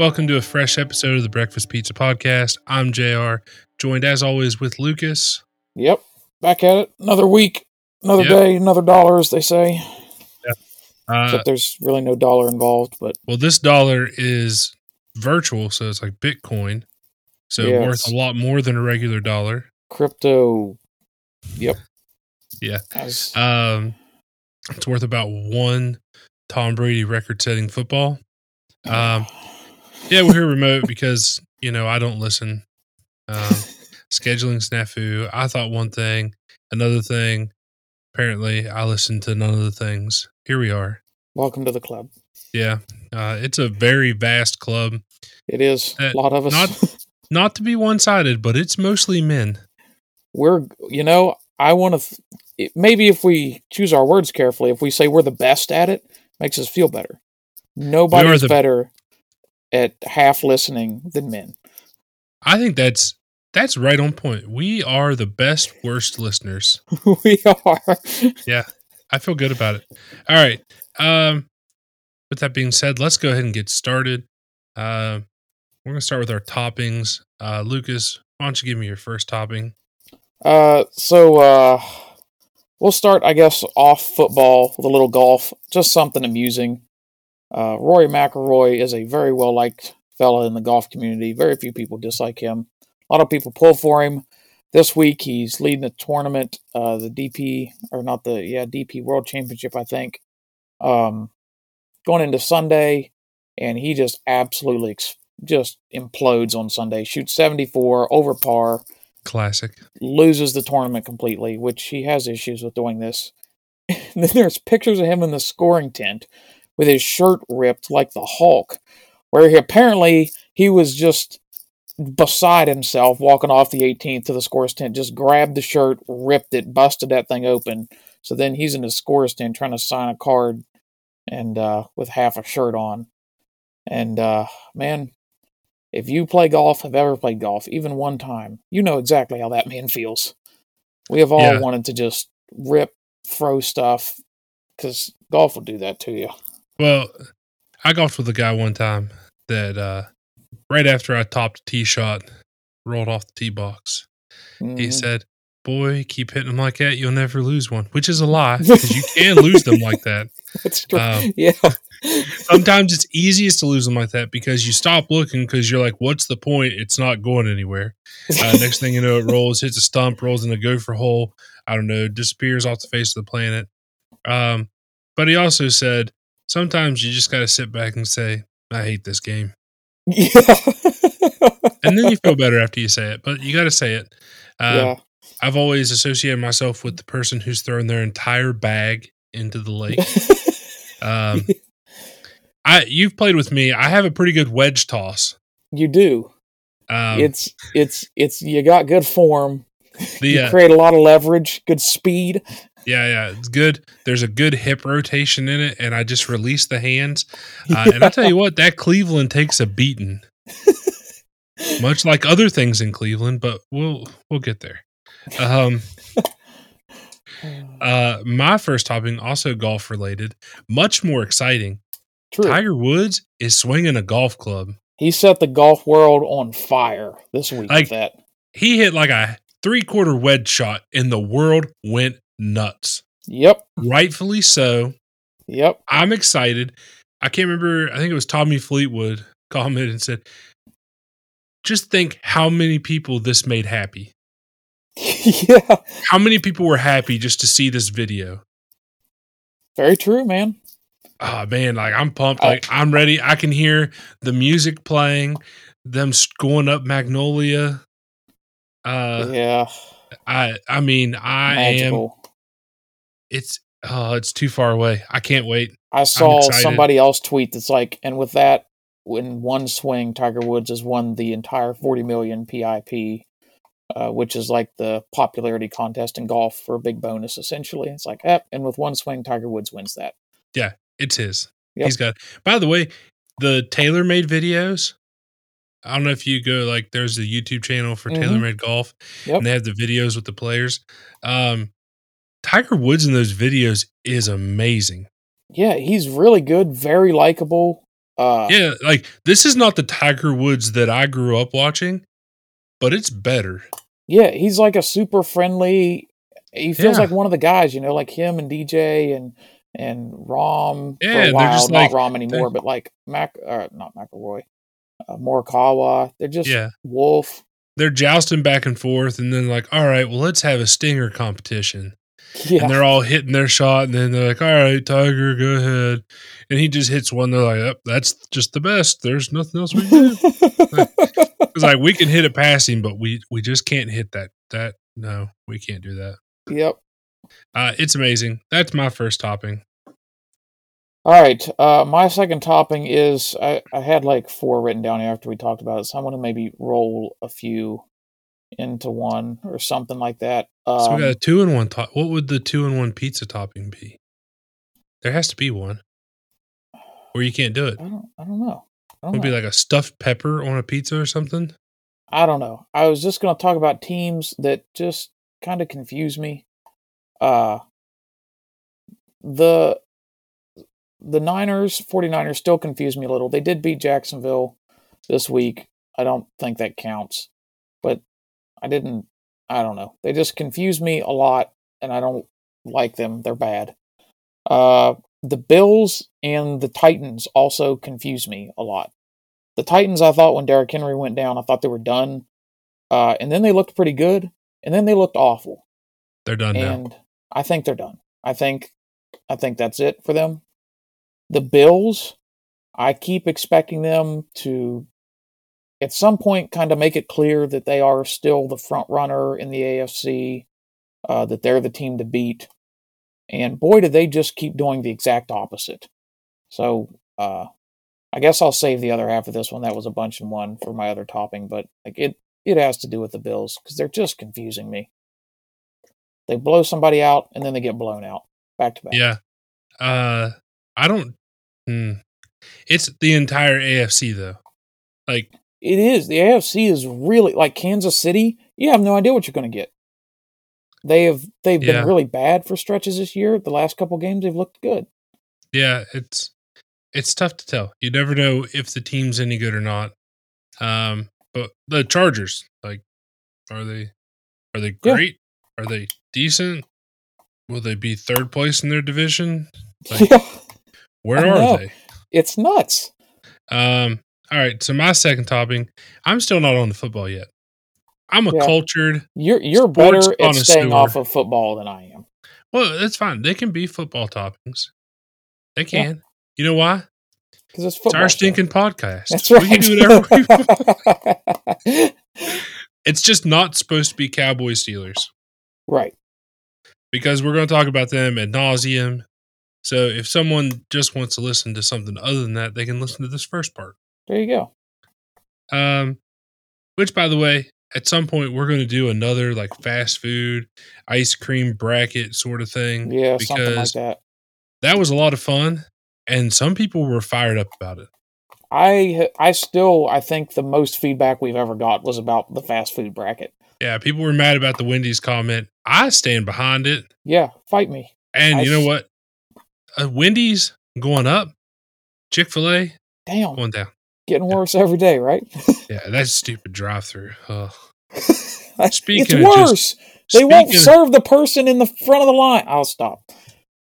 Welcome to a fresh episode of the Breakfast Pizza Podcast. I'm JR, joined as always with Lucas. Yep. Back at it. Another week, another Yep. day, another dollar, as they say. Uh, Except there's really no dollar involved, but well, this dollar is virtual, so it's like Bitcoin, so Yeah, worth a lot more than a regular dollar. crypto. Yep. Yeah. As- Um, it's worth about one Tom Brady record-setting football. Um, yeah, we're here remote because you know I don't listen. Um, scheduling snafu. I thought one thing, another thing. Apparently, I listened to none of the things. Here we are. welcome to the club. Yeah, uh, it's a very vast club. It is Uh, a lot of us. not- Not to be one-sided, but it's mostly men. we're, you know, I want to. Th- maybe if we choose our words carefully, if we say we're the best at it, makes us feel better. Nobody's the- better at half listening than men. I think that's that's right on point. We are the best worst listeners. we are. Yeah. I feel good about it. All right. Um, with that being said, let's go ahead and get started. Uh, we're gonna start with our toppings. Uh, Lucas, why don't you give me your first topping? Uh, so uh, we'll start, I guess, off football with a little golf, just something amusing. Uh, Rory McIlroy is a very well liked fella in the golf community. Very few people dislike him. A lot of people pull for him. This week, he's leading the tournament, uh, the DP or not the yeah DP World Championship, I think. Um, going into Sunday, and he just absolutely ex- just implodes on Sunday. Shoots seventy four over par Classic. loses the tournament completely, which he has issues with doing this. And then there's pictures of him in the scoring tent with his shirt ripped like the Hulk, where he apparently he was just beside himself walking off the 18th to the scores tent, just grabbed the shirt, ripped it, busted that thing open. So then he's in the scores tent trying to sign a card and uh, with half a shirt on. And uh, man, if you play golf, have ever played golf, even one time, you know exactly how that man feels. We have all Yeah. wanted to just rip, throw stuff, because golf will do that to you. Well, I golfed with a guy one time that uh, right after I topped a tee shot, rolled off the tee box. He Mhm. said, "Boy, keep hitting them like that, you'll never lose one." Which is a lie because you can lose them like that. That's true. um, yeah. sometimes it's easiest to lose them like that because you stop looking because you're like, what's the point? It's not going anywhere. Uh, next thing you know, it rolls, hits a stump, rolls in a gopher hole. I don't know, disappears off the face of the planet. Um, but he also said, sometimes you just got to sit back and say, I hate this game. yeah. And then you feel better after you say it, but you got to say it. Uh, yeah. I've always associated myself with the person who's thrown their entire bag into the lake. Um, I you've played with me. I have a pretty good wedge toss. you do. Um, it's it's it's you got good form. the you uh, create a lot of leverage, good speed. Yeah yeah it's good. There's a good hip rotation in it, and I just release the hands. Uh, And I tell you what, that Cleveland takes a beating, much like other things in Cleveland. But we'll we'll get there. Um, uh, my first topping also golf related, much more exciting. True. Tiger Woods is swinging a golf club. He set the golf world on fire this week Like- with that. He hit like a three quarter wedge shot, and the world went nuts. Yep. Rightfully so. Yep. I'm excited. I can't remember. I think it was Tommy Fleetwood commented and said, "Just think how many people this made happy. yeah. How many people were happy just to see this video." Very true, man. Oh man, like I'm pumped. Like I'm ready. I can hear the music playing, them going up Magnolia. Uh, yeah. I I mean I am. It's oh, it's too far away. I can't wait. I saw somebody else tweet that's like, and with that, in one swing, Tiger Woods has won the entire 40 million PIP, uh, which is like the popularity contest in golf for a big bonus, essentially. It's like, eh, and with one swing, Tiger Woods wins that. Yeah, it's his. Yep. He's got. By the way, the TaylorMade videos. I don't know if you go like there's a YouTube channel for Mhm. TaylorMade golf, Yep. and they have the videos with the players. Um, Tiger Woods in those videos is amazing. Yeah, he's really good, very likable. Uh, Yeah, like this is not the Tiger Woods that I grew up watching, but it's better. yeah, he's like a super friendly. He feels Yeah. like one of the guys, you know, like him and DJ and and Rahm Yeah, a they're while. just not like- Rahm anymore, but like Mac, uh, not McIlroy, uh, Morikawa. They're just Yeah. Wolf. They're jousting back and forth, and then like, all right, well, let's have a stinger competition. Yeah, And they're all hitting their shot, and then they're like, all right, Tiger, go ahead. And he just hits one. They're like, yep, that's just the best. There's nothing else we can do. It's like we can hit it passing, but we we just can't hit that. That no, we can't do that. yep. Uh, it's amazing. That's my first topping. All right. Uh, my second topping is I, I had like four written down after we talked about it, so I'm going to maybe roll a few into one or something like that. Um, So we got a two in one top. What would the two in one pizza topping be? There has to be one, or you can't do it. I don't. I don't know. I don't Would be like a stuffed pepper on a pizza or something. I don't know. I was just going to talk about teams that just kind of confuse me. Uh, the the Niners, 49ers still confuse me a little. They did beat Jacksonville this week. I don't think that counts. But I didn't I don't know. They just confuse me a lot and I don't like them. They're bad. Uh the Bills and the Titans also confuse me a lot. The Titans, I thought when Derrick Henry went down, I thought they were done. Uh, and then they looked pretty good, and then they looked awful. They're done now. I think they're done. I think, I think that's it for them. The Bills, I keep expecting them to, at some point, kind of make it clear that they are still the front runner in the AFC, uh, that they're the team to beat. And boy, did they just keep doing the exact opposite. So, uh, I guess I'll save the other half of this one. That was a bunch in one for my other topping, but like it, it has to do with the Bills because they're just confusing me. They blow somebody out and then they get blown out back to back. Yeah. Uh, I don't. Hmm. It's the entire AFC though. Like It is. The AFC is really like Kansas City. You have no idea what you're going to get. They have they've Yeah. been really bad for stretches this year. The last couple games they've looked good. Yeah, it's it's tough to tell. You never know if the team's any good or not. Um, but the Chargers, like, are they are they Yeah. great? Are they decent? Will they be third place in their division? Like- yeah, Where I are know. they? it's nuts. Um, all right. So my second topping, I'm still not on the football yet. I'm a Yeah. cultured. You're you're better at staying off of football than I am Well, that's fine. They can be football toppings. They Yeah. can. You know why? because it's It's football. our show. stinking podcast. That's We right. can do whatever we It's just not supposed to be Cowboy Steelers right. because we're going to talk about them ad nauseum. So if someone just wants to listen to something other than that, they can listen to this first part. There you go. Um, which, by the way, at some point we're going to do another like fast food ice cream bracket sort of thing. Yeah, something like because that. that was a lot of fun, and some people were fired up about it. I I still I think the most feedback we've ever got was about the fast food bracket. Yeah, people were mad about the Wendy's comment. I stand behind it. Yeah, fight me. And I you know what? Uh, Wendy's going up, Chick fil A Damn, going down. Getting worse every day, right? Yeah, that's stupid drive through. Speaking it's of just- worse. they won't serve the person in the front of the line. I'll stop.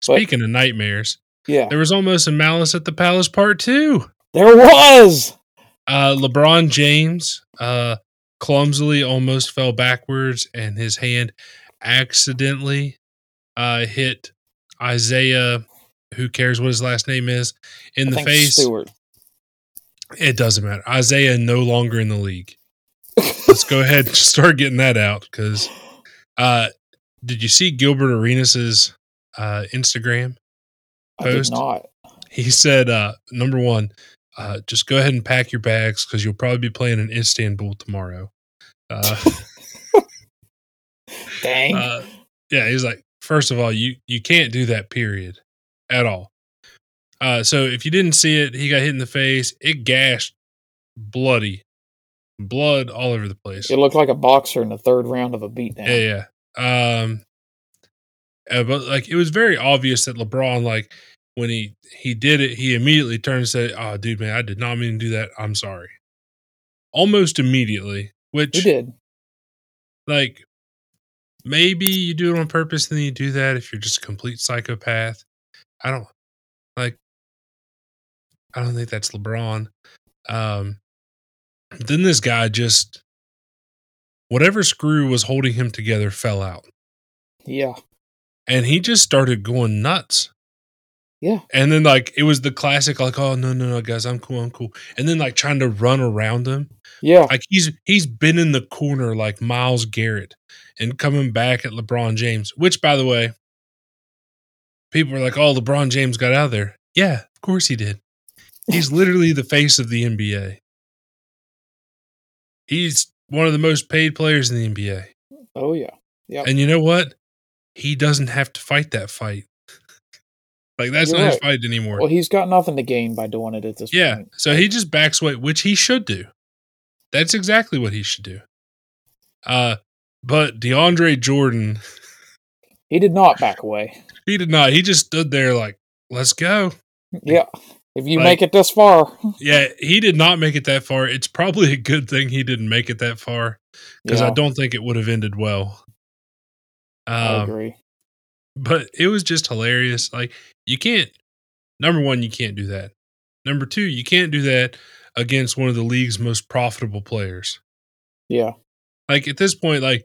speaking of nightmares, Yeah, there was almost a Malice at the Palace part two. there was. Uh, LeBron James uh, clumsily almost fell backwards, and his hand accidentally uh, hit Isaiah. Who cares what his last name is? In I the face. Stewart. It doesn't matter. Isaiah no longer in the league. Let's go ahead and start getting that out because uh, did you see Gilbert Arenas' uh, Instagram? I did Post. not. He said, uh, number one, uh, just go ahead and pack your bags because you'll probably be playing in Istanbul tomorrow. Uh, Dang. uh, yeah, he's like, first of all, you you can't do that. Period, at all. Uh, so if you didn't see it, he got hit in the face. It gashed, bloody, blood all over the place. it looked like a boxer in the third round of a beatdown. Yeah, yeah. Um, uh, but like it was very obvious that LeBron, like when he he did it, he immediately turned and said, "Oh, dude, man, I did not mean to do that. I'm sorry." Almost immediately, which He did. like maybe you do it on purpose and then you do that if you're just a complete psychopath. I don't I don't think that's LeBron. Um then this guy just whatever screw was holding him together fell out. Yeah. And he just started going nuts. Yeah. And then like it was the classic like oh no no no guys I'm cool I'm cool and then like trying to run around him Yeah. like he's he's been in the corner like Myles Garrett and coming back at LeBron James, which by the way, people were like, "Oh, LeBron James got out of there." Yeah, of course he did. He's literally the face of the NBA. He's one of the most paid players in the NBA. Oh yeah. Yep. And you know what? He doesn't have to fight that fight. like that's You're not his fight anymore. Well, he's got nothing to gain by doing it at this point. Yeah. point. So he just backs away, which he should do. That's exactly what he should do. Uh, but DeAndre Jordan, He did not back away. he did not. He just stood there like, let's go. Yeah. If you Like- make it this far. Yeah, he did not make it that far. It's probably a good thing he didn't make it that far because I don't think it would have ended well. I Um, agree. but it was just hilarious. Like you can't. Number one, you can't do that. Number two, you can't do that against one of the league's most profitable players. Yeah. Like at this point, like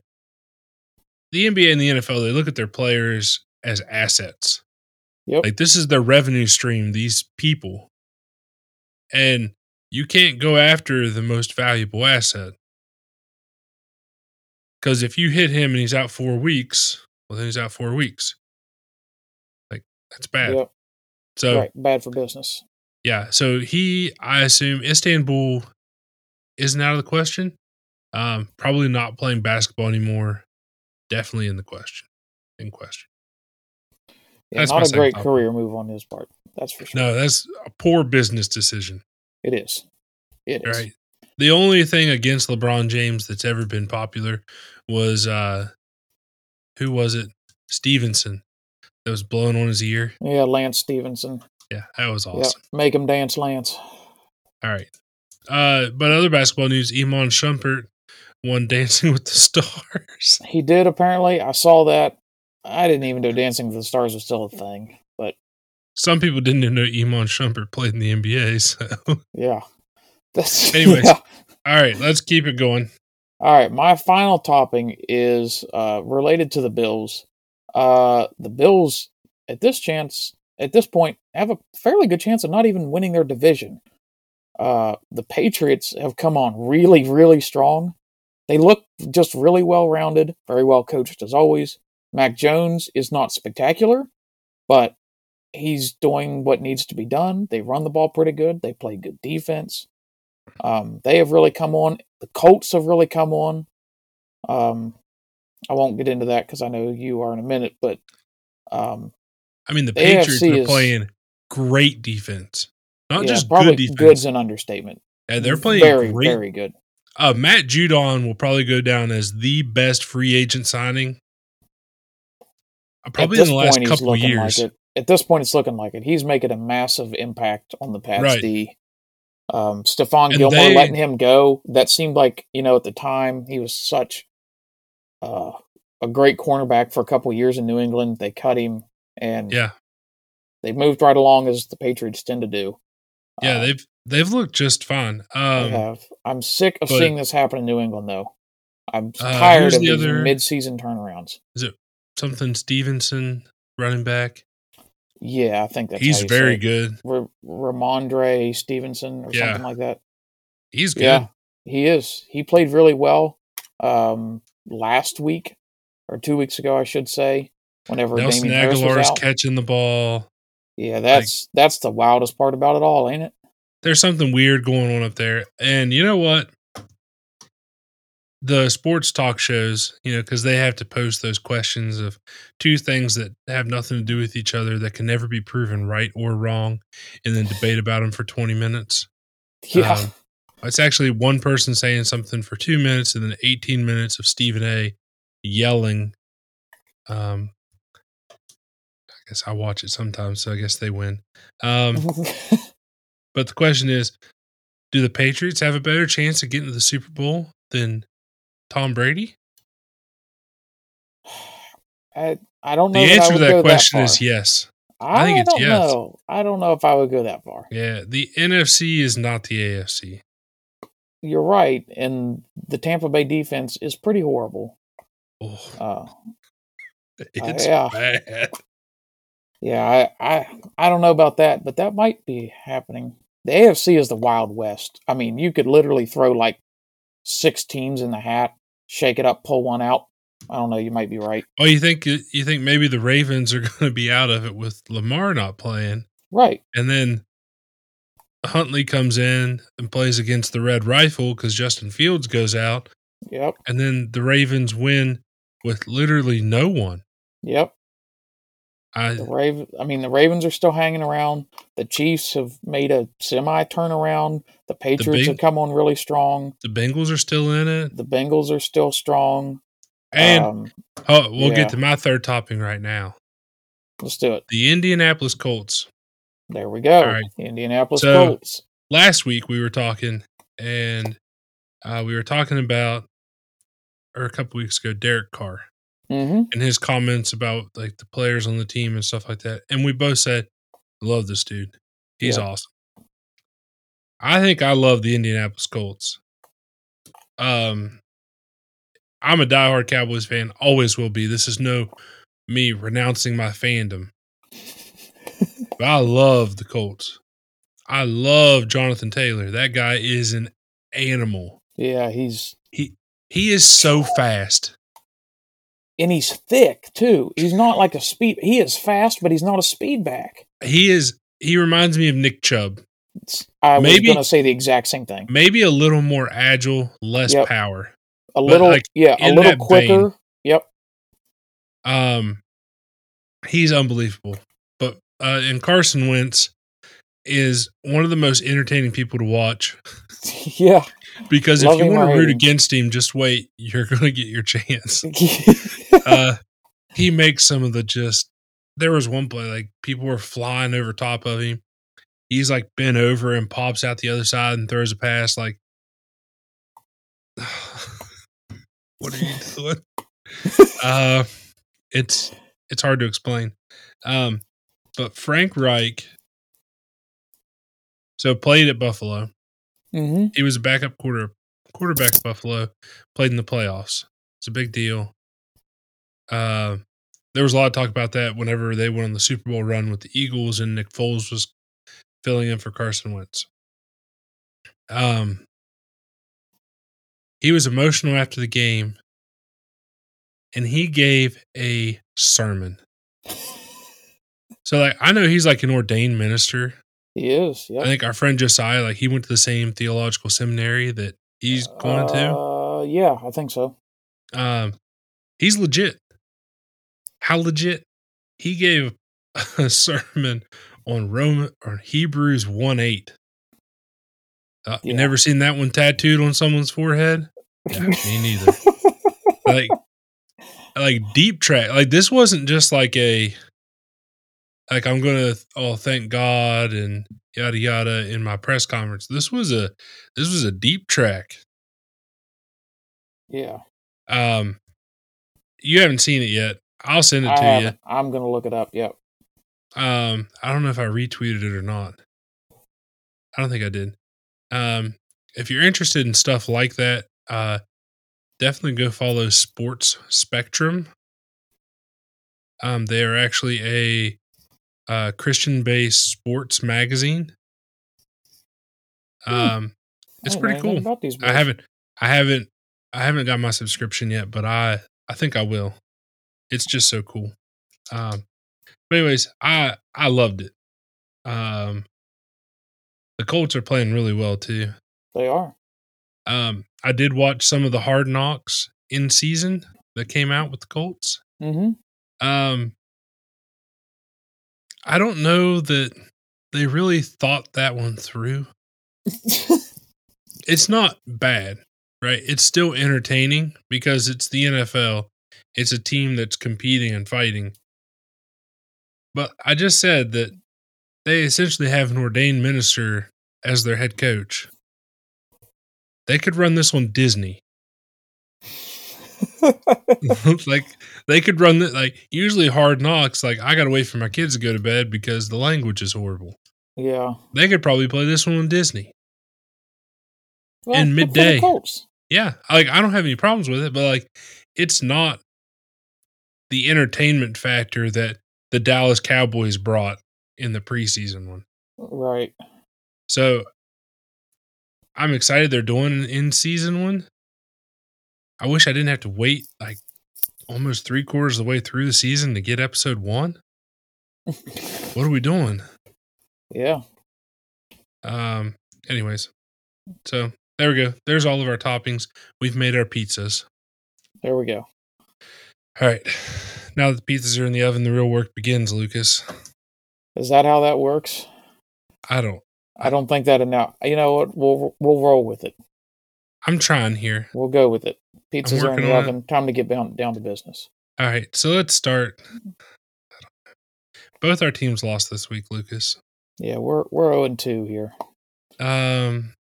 the NBA and the NFL, they look at their players as assets. Yep. Like this is their revenue stream, these people. And you can't go after the most valuable asset. Because if you hit him and he's out four weeks, well, then he's out four weeks. Like, that's bad. Yep. So, Right. Bad for business. yeah. So he, I assume, Istanbul isn't out of the question. Um, probably not playing basketball anymore. Definitely in the question. In question. Yeah, That's not a great thought. career move on his part. That's for sure. No, that's a poor business decision. It is. It is. Right. The only thing against LeBron James that's ever been popular was uh who was it? Stephenson that was blowing on his ear. Yeah, Lance Stephenson. Yeah, that was awesome. Make him dance, Lance. All right. Uh but other basketball news, Iman Shumpert won Dancing with the Stars. He did apparently. I saw that. I didn't even know Dancing with the Stars was still a thing. But Some people didn't even know Iman Shumpert played in the NBA, so yeah. That's Anyways. yeah. all right, let's keep it going. All right, my final topping is uh, related to the Bills. Uh, the Bills, at this chance, at this point, have a fairly good chance of not even winning their division. Uh, the Patriots have come on really, really strong. They look just really well rounded, very well coached as always. Mac Jones is not spectacular, but he's doing what needs to be done. They run the ball pretty good. They play good defense. Um, they have really come on. The Colts have really come on. Um, I won't get into that because I know you are in a minute, but um, I mean the The Patriots AFC are is- playing great defense. Not yeah, just good defense. good's an understatement. Yeah, they're playing very, great very good. uh, Matt Judon will probably go down as the best free agent signing. Uh, Probably At in this the last point, he's couple years. Like it. At this point, it's looking like it. He's making a massive impact on the Pats Right. D. Um, Stephon And Gilmore they- letting him go. That seemed like you know at the time he was such uh, a great cornerback for a couple of years in New England. They cut him, and Yeah, they moved right along as the Patriots tend to do. yeah, Uh, they've they've looked just fine. They Um, have. I'm sick of but- seeing this happen in New England, though. I'm Uh, tired who's of the these other- mid-season turnarounds. Something Stevenson, running back. Yeah, I think that's He's very good. R- Rhamondre Stevenson or Yeah. something like that. He's good. Yeah, he is. He played really well um, last week or two weeks ago, I should say. Whenever Nelson Harris was catching the ball. yeah, that's that's the wildest part about it all, ain't it? There's something weird going on up there, and you know what? The sports talk shows, you know, because they have to post those questions of two things that have nothing to do with each other that can never be proven right or wrong, and then debate about them for 20 minutes. Yeah, Um, It's actually one person saying something for two minutes and then 18 minutes of Stephen A yelling. Um, I guess I watch it sometimes, so I guess they win. Um, but the question is, do the Patriots have a better chance of getting to the Super Bowl than Tom Brady? I I don't know. The answer to that question far. is yes. I, think it's don't yes. know. I don't know if I would go that far. Yeah, the NFC is not the AFC. You're right, and the Tampa Bay defense is pretty horrible. Oh, Uh, it's yeah. bad. yeah, I, I I don't know about that, but that might be happening. The AFC is the Wild West. I mean, you could literally throw like six teams in the hat, shake it up, pull one out. I don't know. You might be right. Oh, you think you think maybe the Ravens are going to be out of it with Lamar not playing, Right. and then Huntley comes in and plays against the Red Rifle because Justin Fields goes out, Yep. and then the Ravens win with literally no one. Yep. I The Raven. I mean, the Ravens are still hanging around. The Chiefs have made a semi turnaround. The Patriots big- have come on really strong. the Bengals are still in it, The Bengals are still strong. and um, oh, we'll yeah. get to my third topping right now. let's do it. The Indianapolis Colts. There we go. All right. Indianapolis So- Colts. last week we were talking and uh, we were talking about or a couple weeks ago derek carr Mm-hmm. and his comments about like the players on the team and stuff like that. And we both said I love this dude. He's Yeah. awesome. I think i love the indianapolis colts. Um i'm a diehard cowboys fan always will be. This is no me renouncing my fandom. But i love the colts. I love jonathan taylor. That guy is an animal. Yeah, he's he is so fast and he's thick too. He's not like a speed. He is fast, but he's not a speed back. he is he reminds me of nick chubb I was going to say the exact same thing. maybe a little more agile less Yep. power A little, like, yeah, a little quicker. vein. Yep. um he's unbelievable but uh and carson wentz is one of the most entertaining people to watch yeah. because Love if you want to root him. against him just wait you're gonna get your chance uh he makes some of the just there was one play like people were flying over top of him. He's like bent over and pops out the other side and throws a pass like what are you doing? Uh it's it's hard to explain. Um but frank reich so played at buffalo. Hmm he was a backup quarter quarterback at Buffalo, played in the playoffs. It's a big deal. Uh, there was a lot of talk about that whenever they went on the Super Bowl run with the Eagles and Nick Foles was filling in for Carson Wentz. Um, he was emotional after the game, and he gave a sermon. So, like, I know he's like an ordained minister, He is. Yeah. I think our friend Josiah, like he went to the same theological seminary that he's going to. Uh, yeah, I think so. Um, he's legit. How legit? He gave a sermon on Roman or Hebrews one eight. Uh, You never seen that one tattooed on someone's forehead? Yeah, me neither. like, like deep track. Like this wasn't just like a, like I'm gonna oh thank God and yada yada in my press conference. This was a, this was a deep track. yeah. Um, you haven't seen it yet. I'll send it I to you. haven't. I'm gonna look it up. Yep. Um, I don't know if I retweeted it or not. I don't think I did. Um, if you're interested in stuff like that, uh, definitely go follow Sports Spectrum. Um, they are actually a uh, Christian-based sports magazine. Hmm. Um, it's pretty cool. I haven't, I haven't, I haven't got my subscription yet, but I, I think I will. It's just so cool. Um, but anyways, I, I loved it. Um, the Colts are playing really well too. They are. Um, I did watch some of the Hard Knocks in season that came out with the Colts. Mm-hmm. Um, I don't know that they really thought that one through. It's not bad, right? It's still entertaining because it's the NFL. It's a team that's competing and fighting. But I just said that they essentially have an ordained minister as their head coach. They could run this on Disney. like they could run it like usually hard knocks like i gotta wait for my kids to go to bed because the language is horrible yeah. they could probably play this one on disney Well, In the midday. Yeah like i don't have any problems with it but like it's not the entertainment factor that the dallas cowboys brought in the preseason one Right. so i'm excited they're doing an in season one i wish i didn't have to wait like almost three quarters of the way through the season to get episode one what are we doing yeah. Um. Anyways, so there we go. There's all of our toppings. We've made our pizzas. There we go. All right. Now that the pizzas are in the oven, the real work begins, Lucas. Is that how that works? I don't. I don't think that enough. You know what? We'll we'll roll with it. I'm trying here. We'll go with it. Pizzas are in the on it. oven. Time to get down down to business. All right. So let's start. Both our teams lost this week, Lucas. Yeah, we're we're 0 and 2 here. Um.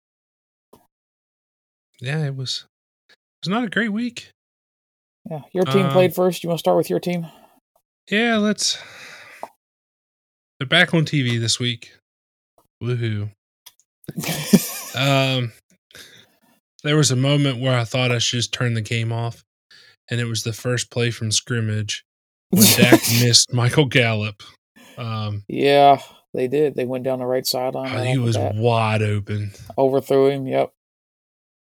Yeah, it was. It was not a great week. Yeah. Your team Um, played first. You want to start with your team? Yeah, let's. They're back on TV this week. Woohoo! Um, there was a moment where I thought I should just turn the game off, and it was the first play from scrimmage when Dak missed Michael Gallup. Um, yeah, they did. They went down the right sideline. oh, he was bat. wide open. overthrew him. Yep.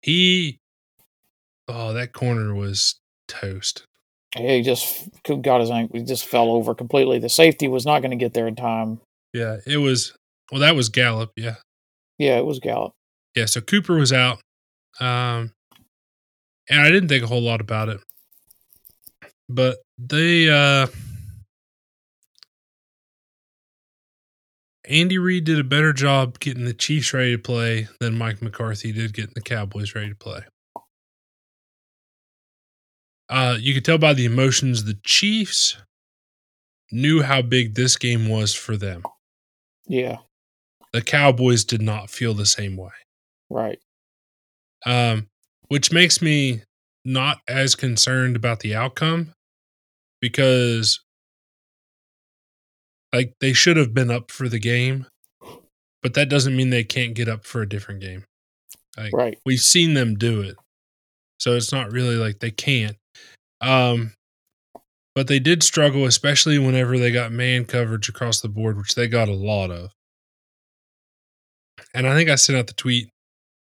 He, oh, that corner was toast. He just got his ankle. He just fell over completely. The safety was not going to get there in time. Yeah, it was. Well, that was Gallup. Yeah, Yeah, it was Gallup. yeah. So Cooper was out, um, and I didn't think a whole lot about it, but they. uh Andy Reid did a better job getting the Chiefs ready to play than Mike McCarthy did getting the Cowboys ready to play. Uh, you could tell by the emotions the Chiefs knew how big this game was for them. Yeah, The Cowboys did not feel the same way. right. um, which makes me not as concerned about the outcome because like they should have been up for the game but that doesn't mean they can't get up for a different game like Right. we've seen them do it so it's not really like they can't um but they did struggle especially whenever they got man coverage across the board which they got a lot of. And i think i sent out the tweet.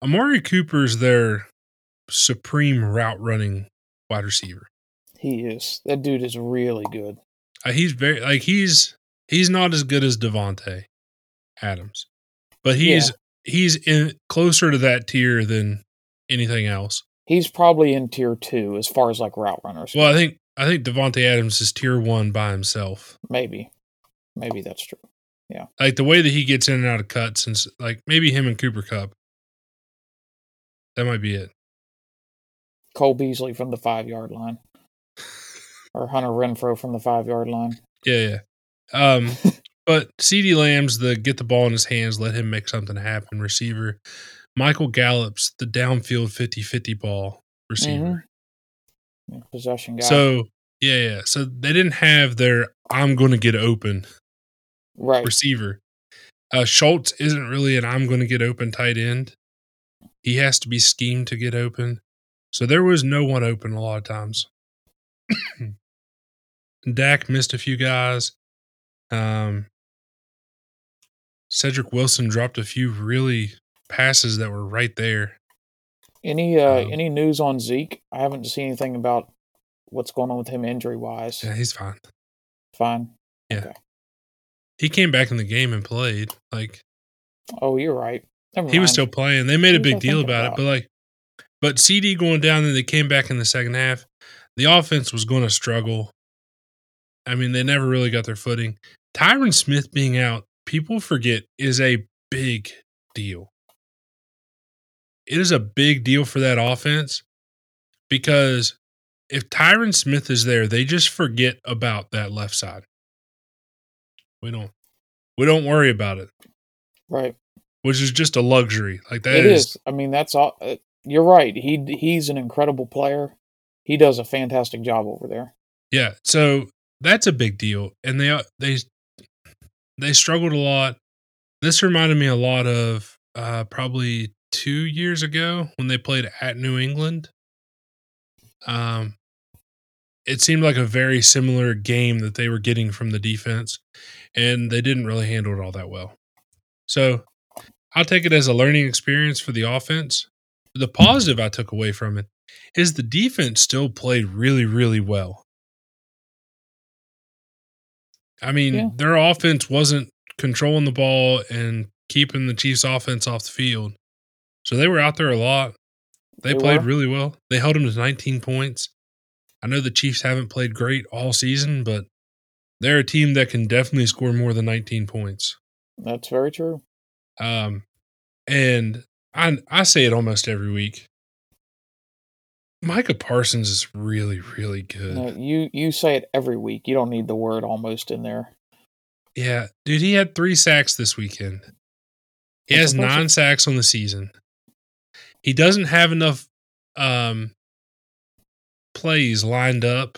Amari cooper's their supreme route running wide receiver. He is. That dude is really good. uh, he's very like he's he's not as good as davante adams but he's he's in closer to that tier than anything else He's probably in tier two as far as like route runners. Well, I think I think Davante Adams is tier one by himself. maybe, maybe that's true. Yeah, like the way that he gets in and out of cuts, and like maybe him and Cooper Kupp. That might be it. Cole Beasley from the five yard line, or Hunter Renfrow from the five yard line. Yeah, yeah. Um, but CeeDee Lamb's the get the ball in his hands, let him make something happen receiver. Michael Gallup's the downfield 50-50 ball receiver. Yeah, Possession guy. So yeah, yeah. So they didn't have their I'm going to get open right. receiver. Uh, Schultz isn't really an I'm going to get open tight end. He has to be schemed to get open. So there was no one open a lot of times. Dak missed a few guys. Um, Cedric Wilson dropped a few really passes that were right there. Any uh Um, any news on Zeke? I haven't seen anything about what's going on with him injury wise. Yeah, he's fine. Fine. Yeah. He came back in the game and played. Like Oh, you're right. Never he was still playing. They made a What big deal about, about? it, but like, but CeeDee going down and they came back in the second half. The offense was going to struggle. I mean, they never really got their footing. Tyron Smith being out, people forget, is a big deal. It is a big deal for that offense because if Tyron Smith is there, they just forget about that left side. We don't we don't worry about it, Right. which is just a luxury. Like that It is, is. I mean, that's all. Uh, you're right. He he's an incredible player. He does a fantastic job over there. yeah. So that's a big deal, and they they they struggled a lot. This reminded me a lot of uh, probably two years ago when they played at New England. Um, it seemed like a very similar game that they were getting from the defense, and they didn't really handle it all that well. So I'll take it as a learning experience for the offense. The positive I took away from it is the defense still played really, really well. I mean, Yeah. their offense wasn't controlling the ball and keeping the Chiefs' offense off the field. So they were out there a lot. They, They played were. really well. They held them to 19 points. I know the Chiefs haven't played great all season, but they're a team that can definitely score more than 19 points. That's very true. Um, and I I say it almost every week. Micah Parsons is really, really good. No, you you say it every week. You don't need the word almost in there. Yeah, dude, he had three sacks this weekend. He That's has nine sacks on the season. He doesn't have enough um, plays lined up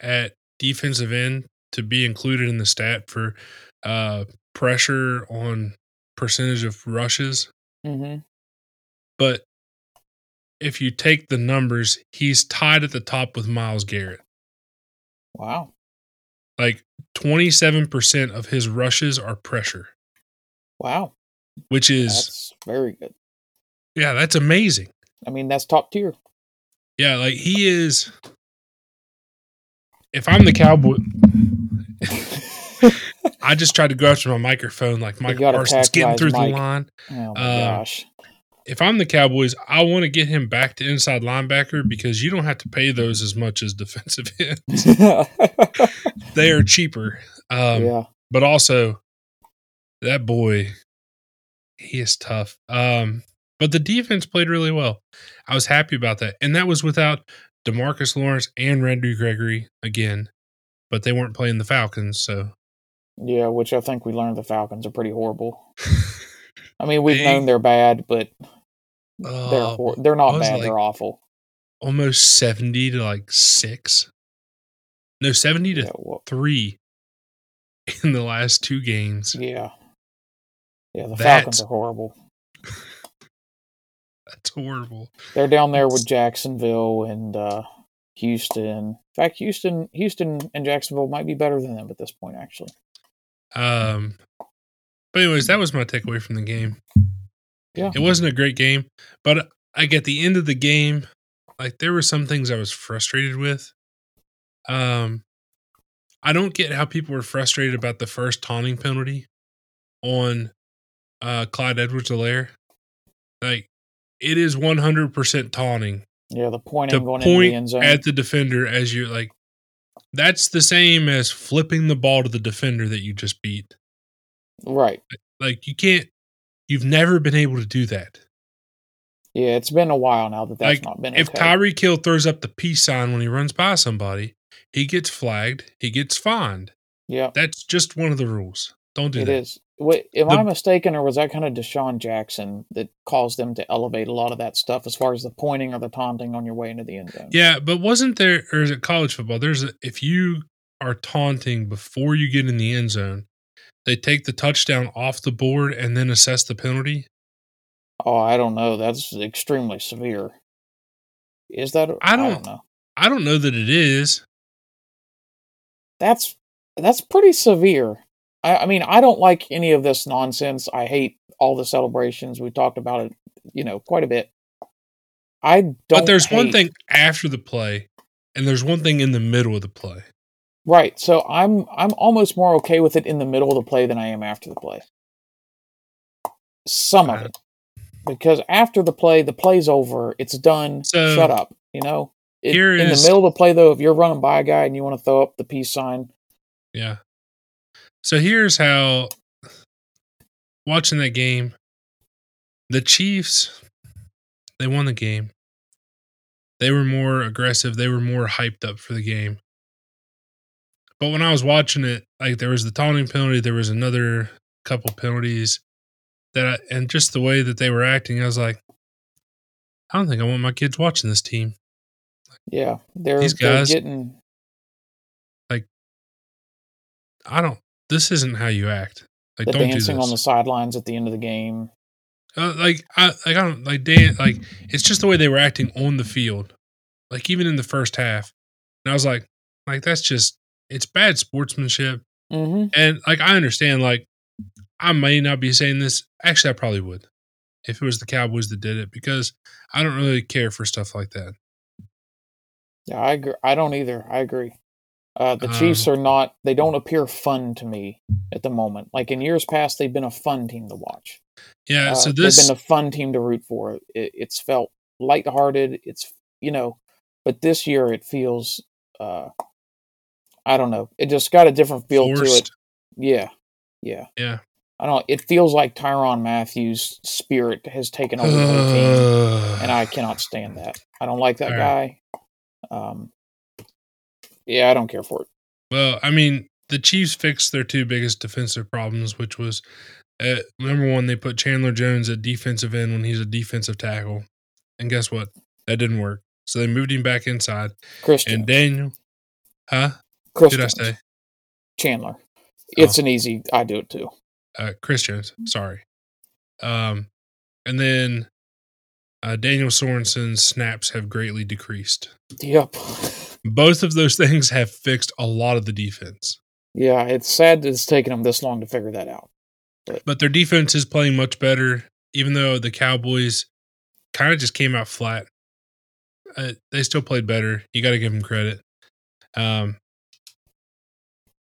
at defensive end to be included in the stat for uh, pressure on percentage of rushes. Mm-hmm. But if you take the numbers, he's tied at the top with Myles Garrett. Wow. Like 27% of his rushes are pressure, Wow. which is, That's very good. Yeah, that's amazing. I mean, that's top tier. Yeah, like he is. If I'm the Cowboy, I just tried to go after my microphone like Mike gotta Parsons getting through the line. Oh my Uh, gosh. If I'm the Cowboys, I want to get him back to inside linebacker because you don't have to pay those as much as defensive ends. they are cheaper. Um, yeah. but also that boy he is tough um but the defense played really well i was happy about that and that was without demarcus lawrence and randy gregory again but they weren't playing the falcons so Yeah, which I think we learned the Falcons are pretty horrible. I mean, we've They- known they're bad, but they're Oh, hor- they're not bad. like- they're awful. almost 70 to like 6 no 70 to Yeah, well, 3 in the last two games yeah. Yeah, the That's- Falcons are horrible. That's horrible They're down there with Jacksonville and uh, Houston. In fact, Houston, Houston and Jacksonville might be better than them at this point. Actually, Um, but anyways, that was my takeaway from the game. Yeah. it wasn't a great game, but like at the end of the game, like there were some things I was frustrated with. Um, I don't get how people were frustrated about the first taunting penalty on uh Clyde Edwards-Helaire. Like it is one hundred percent taunting yeah, the pointing to going into the point end zone. at the defender as you're like. That's the same as flipping the ball to the defender that you just beat. right. Like you can't. You've never been able to do that. Yeah, it's been a while now that that's Like, not been If okay. Tyreek Hill throws up the peace sign when he runs by somebody, he gets flagged. He gets fined. yeah, That's just one of the rules. Don't do it that. is. Wait, am The- I mistaken, or was that kind of DeSean Jackson that caused them to elevate a lot of that stuff as far as the pointing or the taunting on your way into the end zone? Yeah, but wasn't there, or is it college football? There's a, if you are taunting before you get in the end zone, they take the touchdown off the board and then assess the penalty. Oh, I don't know. That's extremely severe. Is that? I don't- know. I don't know that it is. That's that's pretty severe. I, I mean, I don't like any of this nonsense. I hate all the celebrations. We talked about it, you know, quite a bit. I don't. but there's one thing after the play, and there's one thing in the middle of the play. right? So I'm I'm almost more okay with it in the middle of the play than I am after the play. Some of it, because after the play, the play's over. It's done. So, Shut up. You know. In- here in is- the middle of the play, though, if you're running by a guy and you want to throw up the peace sign, Yeah. So here's how watching that game, the Chiefs, they won the game. They were more aggressive, they were more hyped up for the game. But when I was watching it, like there was the taunting penalty, there was another couple penalties that, I, and just the way that they were acting, I was like, I don't think I want my kids watching this team. Yeah, they're, These they're guys- getting like, I don't. This isn't how you act. Like, the don't do dancing this. on the sidelines at the end of the game. Uh, like I like I don't like Dan like it's just the way they were acting on the field. Like even in the first half. And I was like like that's just it's bad sportsmanship. hmm And like I understand like I may not be saying this. Actually I probably would. If it was the Cowboys that did it because I don't really care for stuff like that. Yeah, I agree. I don't either. I agree. Uh, the Um, Chiefs are not. They don't appear fun to me at the moment. Like in years past, they've been a fun team to watch. Yeah, Uh, so this they've been a fun team to root for. It, it's felt lighthearted. It's you know, but this year it feels. Uh, I don't know. It just got a different feel to it. Yeah, yeah. Yeah. I don't. It feels like Tyrann Mathieu's spirit has taken over the team, and I cannot stand that. I don't like that guy. Um, yeah, I don't care for it. Well, I mean, the Chiefs fixed their two biggest defensive problems, which was uh, number one, they put Chandler Jones at defensive end when he's a defensive tackle, and guess what? That didn't work. So they moved him back inside, Christian, and Daniel, huh? Christian Did I say Chandler. It's an easy. I do it too. uh, Chris Jones? Sorry. Um, and then uh, Daniel Sorensen's snaps have greatly decreased. Yep. Both of those things have fixed a lot of the defense. Yeah, it's sad that it's taken them this long to figure that out. but their defense is playing much better. Even though the Cowboys kind of just came out flat, uh, they still played better. You got to give them credit. Um,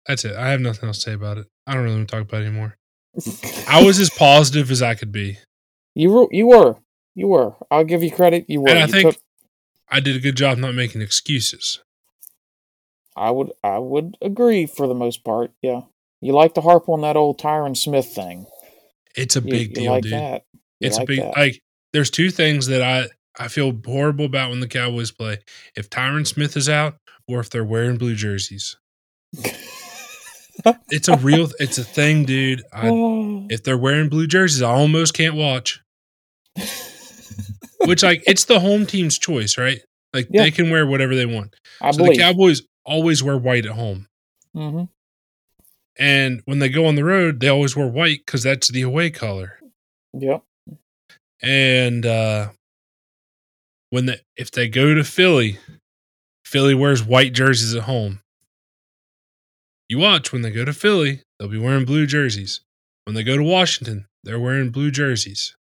that's it. I have nothing else to say about it. I don't really want to talk about it anymore. I was as positive as I could be. You were. You were. You were. I'll give you credit. You were. And I You think took- I did a good job not making excuses. I would. I would agree for the most part. Yeah. You like to harp on that old Tyron Smith thing. It's a big you deal, like dude. that. You It's like a big that. like. There's two things that I I feel horrible about when the Cowboys play. If Tyron Smith is out, or if they're wearing blue jerseys. It's a real. It's a thing, dude. I, if they're wearing blue jerseys, I almost can't watch. Which, like, it's the home team's choice, right? Like, Yeah. they can wear whatever they want. I so the. Cowboys always wear white at home, hmm and when they go on the road, they always wear white because that's the away color. Yep. And uh when they if they go to Philly, Philly wears white jerseys at home. You watch when they go to Philly, they'll be wearing blue jerseys. When they go to Washington, they're wearing blue jerseys.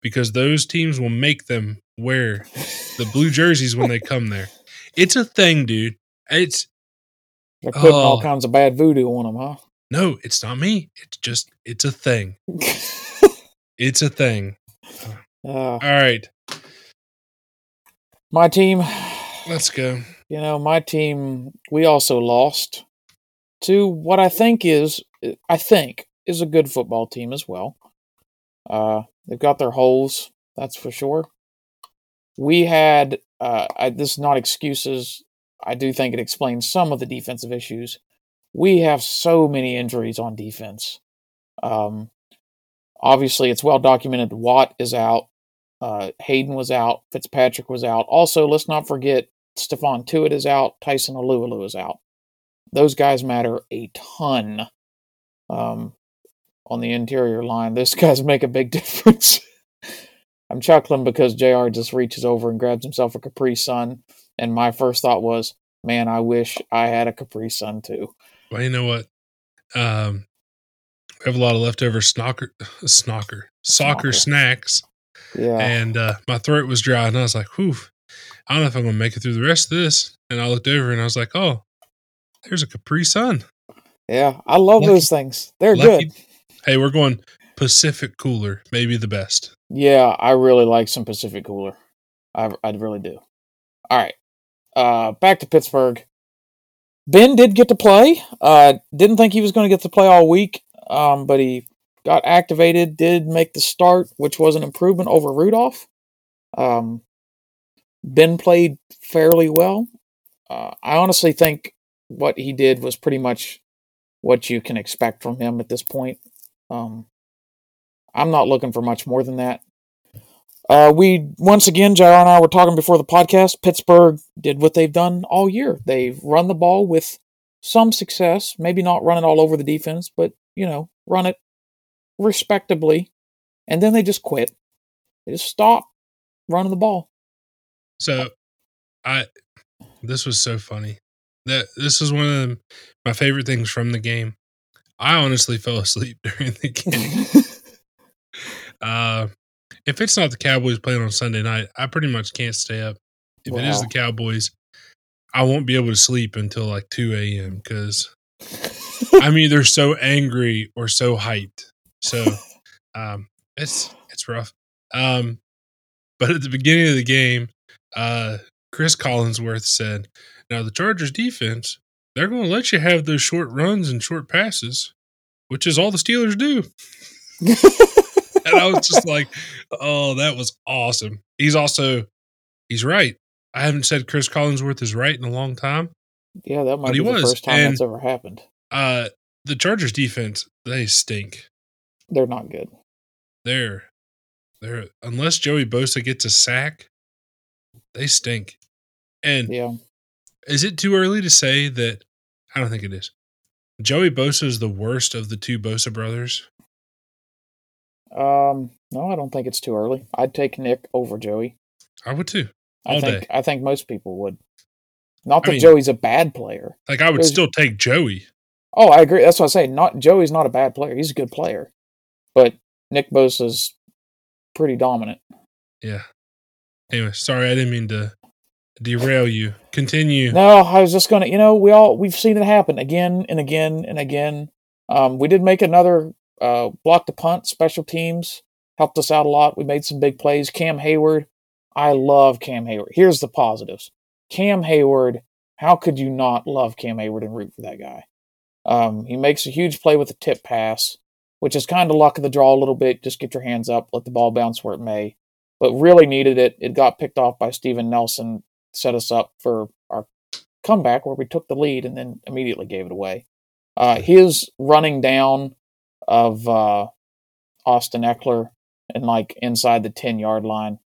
Because those teams will make them wear the blue jerseys when they come there. It's a thing, dude. It's They're putting all Oh. kinds of bad voodoo on them, huh? no, it's not me. It's just it's a thing. It's a thing. uh, All right, my team. let's go. You know, my team, we also lost to what I think is, I think, is a good football team as well. Uh, they've got their holes, that's for sure. We had, uh, I, this is not excuses. I do think it explains some of the defensive issues. We have so many injuries on defense. Um, obviously, it's well documented. Watt is out. Uh, Haden was out. Fitzpatrick was out. Also, let's not forget Stephon Tuitt is out. Tyson Alualu is out. Those guys matter a ton um, on the interior line. Those guys make a big difference. I'm chuckling because JR just reaches over and grabs himself a Capri Sun. And my first thought was, man, I wish I had a Capri Sun too. Well, you know what? Um, we have a lot of leftover snocker, snocker, soccer Snocker. snacks, Yeah. and uh, my throat was dry, and I was like, "Whew, I don't know if I'm gonna make it through the rest of this." And I looked over, and I was like, "Oh, there's a Capri Sun." yeah. I love Lucky- those things. They're lucky- good. Hey, we're going Pacific Cooler, maybe the best. Yeah, I really like some Pacific Cooler. I I really do. All right. Uh back to Pittsburgh. Ben did get to play. Uh didn't think he was going to get to play all week. Um but he got activated, did make the start, which was an improvement over Rudolph. Um Ben played fairly well. Uh, I honestly think what he did was pretty much what you can expect from him at this point. Um, I'm not looking for much more than that. Uh, we once again, JR and I were talking before the podcast. Pittsburgh did what they've done all year. They've run the ball with some success. Maybe not run it all over the defense, but you know, run it respectably. And then they just quit. They just stop running the ball. So, I this was so funny. That this was one of my favorite things from the game. I honestly fell asleep during the game. uh, if it's not the Cowboys playing on Sunday night, I pretty much can't stay up. If it is the Cowboys, I won't be able to sleep until like 2 a.m. because I'm either so angry or so hyped. So um, it's it's rough. Um, but at the beginning of the game, uh, Chris Collinsworth said, "Now the Chargers defense, they're going to let you have those short runs and short passes, which is all the Steelers do." and I was just like, "Oh, that was awesome." He's also he's right. I haven't said Chris Collinsworth is right in a long time. yeah, that might be the was, first time and- that's ever happened. Uh, the Chargers defense, they stink. They're not good. They're they're unless Joey Bosa gets a sack, they stink. And Yeah. is it too early to say that? I don't think it is. Joey Bosa is the worst of the two Bosa brothers. Um, no, I don't think it's too early. I'd take Nick over Joey. I would too. I All think day. I think most people would. Not I that mean- Joey's a bad player. Like I would still take Joey. Oh, I agree. That's what I say. Not Joey's not a bad player. He's a good player, but Nick Bosa's pretty dominant. Yeah. Anyway, sorry, I didn't mean to derail you. Continue. No, I was just gonna. You know, we all we've seen it happen again and again and again. Um, we did make another uh, block the punt. Special teams helped us out a lot. We made some big plays. Cam Heyward, I love Cam Heyward. Here's the positives. Cam Heyward, how could you not love Cam Heyward and root for that guy? Um, he makes a huge play with a tip pass, which is kind of luck of the draw a little bit. Just get your hands up, let the ball bounce where it may. But really needed it. It got picked off by Steven Nelson, set us up for our comeback where we took the lead and then immediately gave it away. Uh, his running down of uh, Austin Ekeler and like inside the 10 yard line.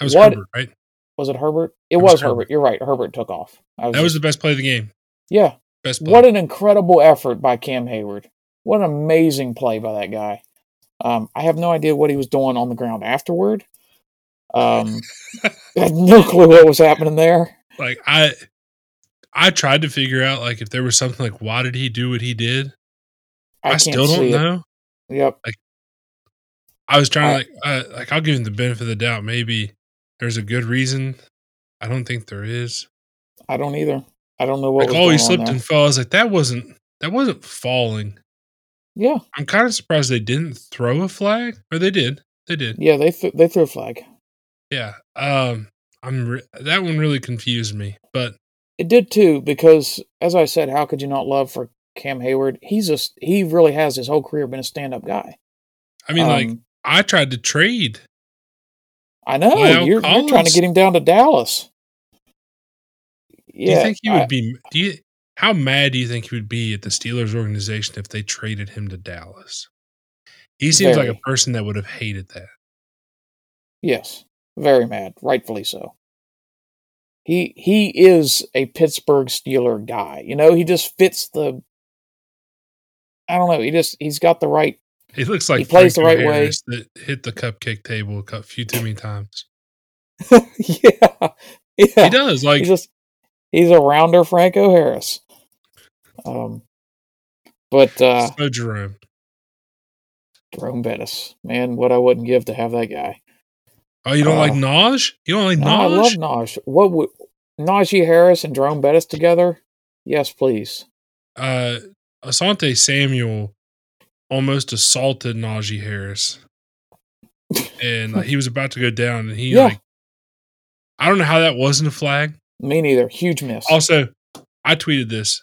I was what- Herbert, right? Was it Herbert? It, It was was, Herbert. Herbert. You're right. Herbert took off. I That was the best play of the game. yeah. Best play. What an incredible effort by Cam Heyward. What an amazing play by that guy. Um, I have no idea what he was doing on the ground afterward. Um, I had no clue what was happening there. like I I tried to figure out like if there was something like why did he do what he did? I, I, still don't see it. know. Yep. I was trying I- to like uh, like I'll give him the benefit of the doubt. Maybe there's a good reason. I don't think there is. I don't either. I don't know what like was oh, he slipped and fell. I was like that wasn't that wasn't falling. Yeah, I'm kind of surprised they didn't throw a flag, or they did. They did. yeah. They th- they threw a flag. Yeah. Um. I'm re- that one really confused me, but It did too because, as I said, how could you not love for Cam Heyward? He's a he really has his whole career been a stand up guy. I mean, like Um, I tried to trade. I know you're, you're trying to get him down to Dallas. Yeah, Do you think he I- would be? Do you? How mad do you think he would be at the Steelers organization if they traded him to Dallas? He seems like a person that would have hated that. Yes, very mad, rightfully so. He he is a Pittsburgh Steeler guy. You know, he just fits the. I don't know. He just he's got the right. He looks like He plays the right way. Harris that hit the cupcake table a few too many times. yeah, yeah. He does. Like he's just he's a rounder Franco Harris. Um, but uh, so Jerome. Jerome Bettis, man, what I wouldn't give to have that guy. Oh, you don't like uh, Naj? You don't like No, I love Naj. What would Najee Harris and Jerome Bettis together? Yes, please. uh, Asante Samuel almost assaulted Najee Harris, and like, he was about to go down, and he Yeah. like, I don't know how that wasn't a flag. Me neither. Huge miss. Also, I tweeted this,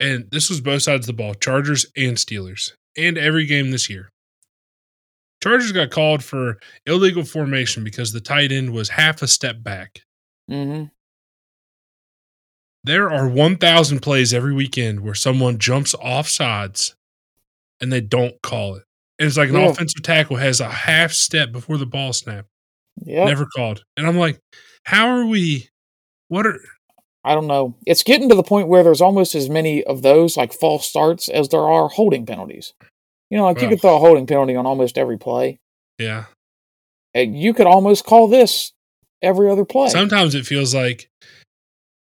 and this was both sides of the ball Chargers and Steelers, and every game this year. Chargers got called for illegal formation because the tight end was half a step back. hmm There are 1,000 plays every weekend where someone jumps off sides and they don't call it. And it's like an Yeah. offensive tackle has a half step before the ball snap. Yeah. Never called. And I'm like, how are we? What are. I don't know. It's getting to the point where there's almost as many of those like false starts as there are holding penalties. You know, like you could throw a holding penalty on almost every play. Yeah. And you could almost call this every other play. Sometimes it feels like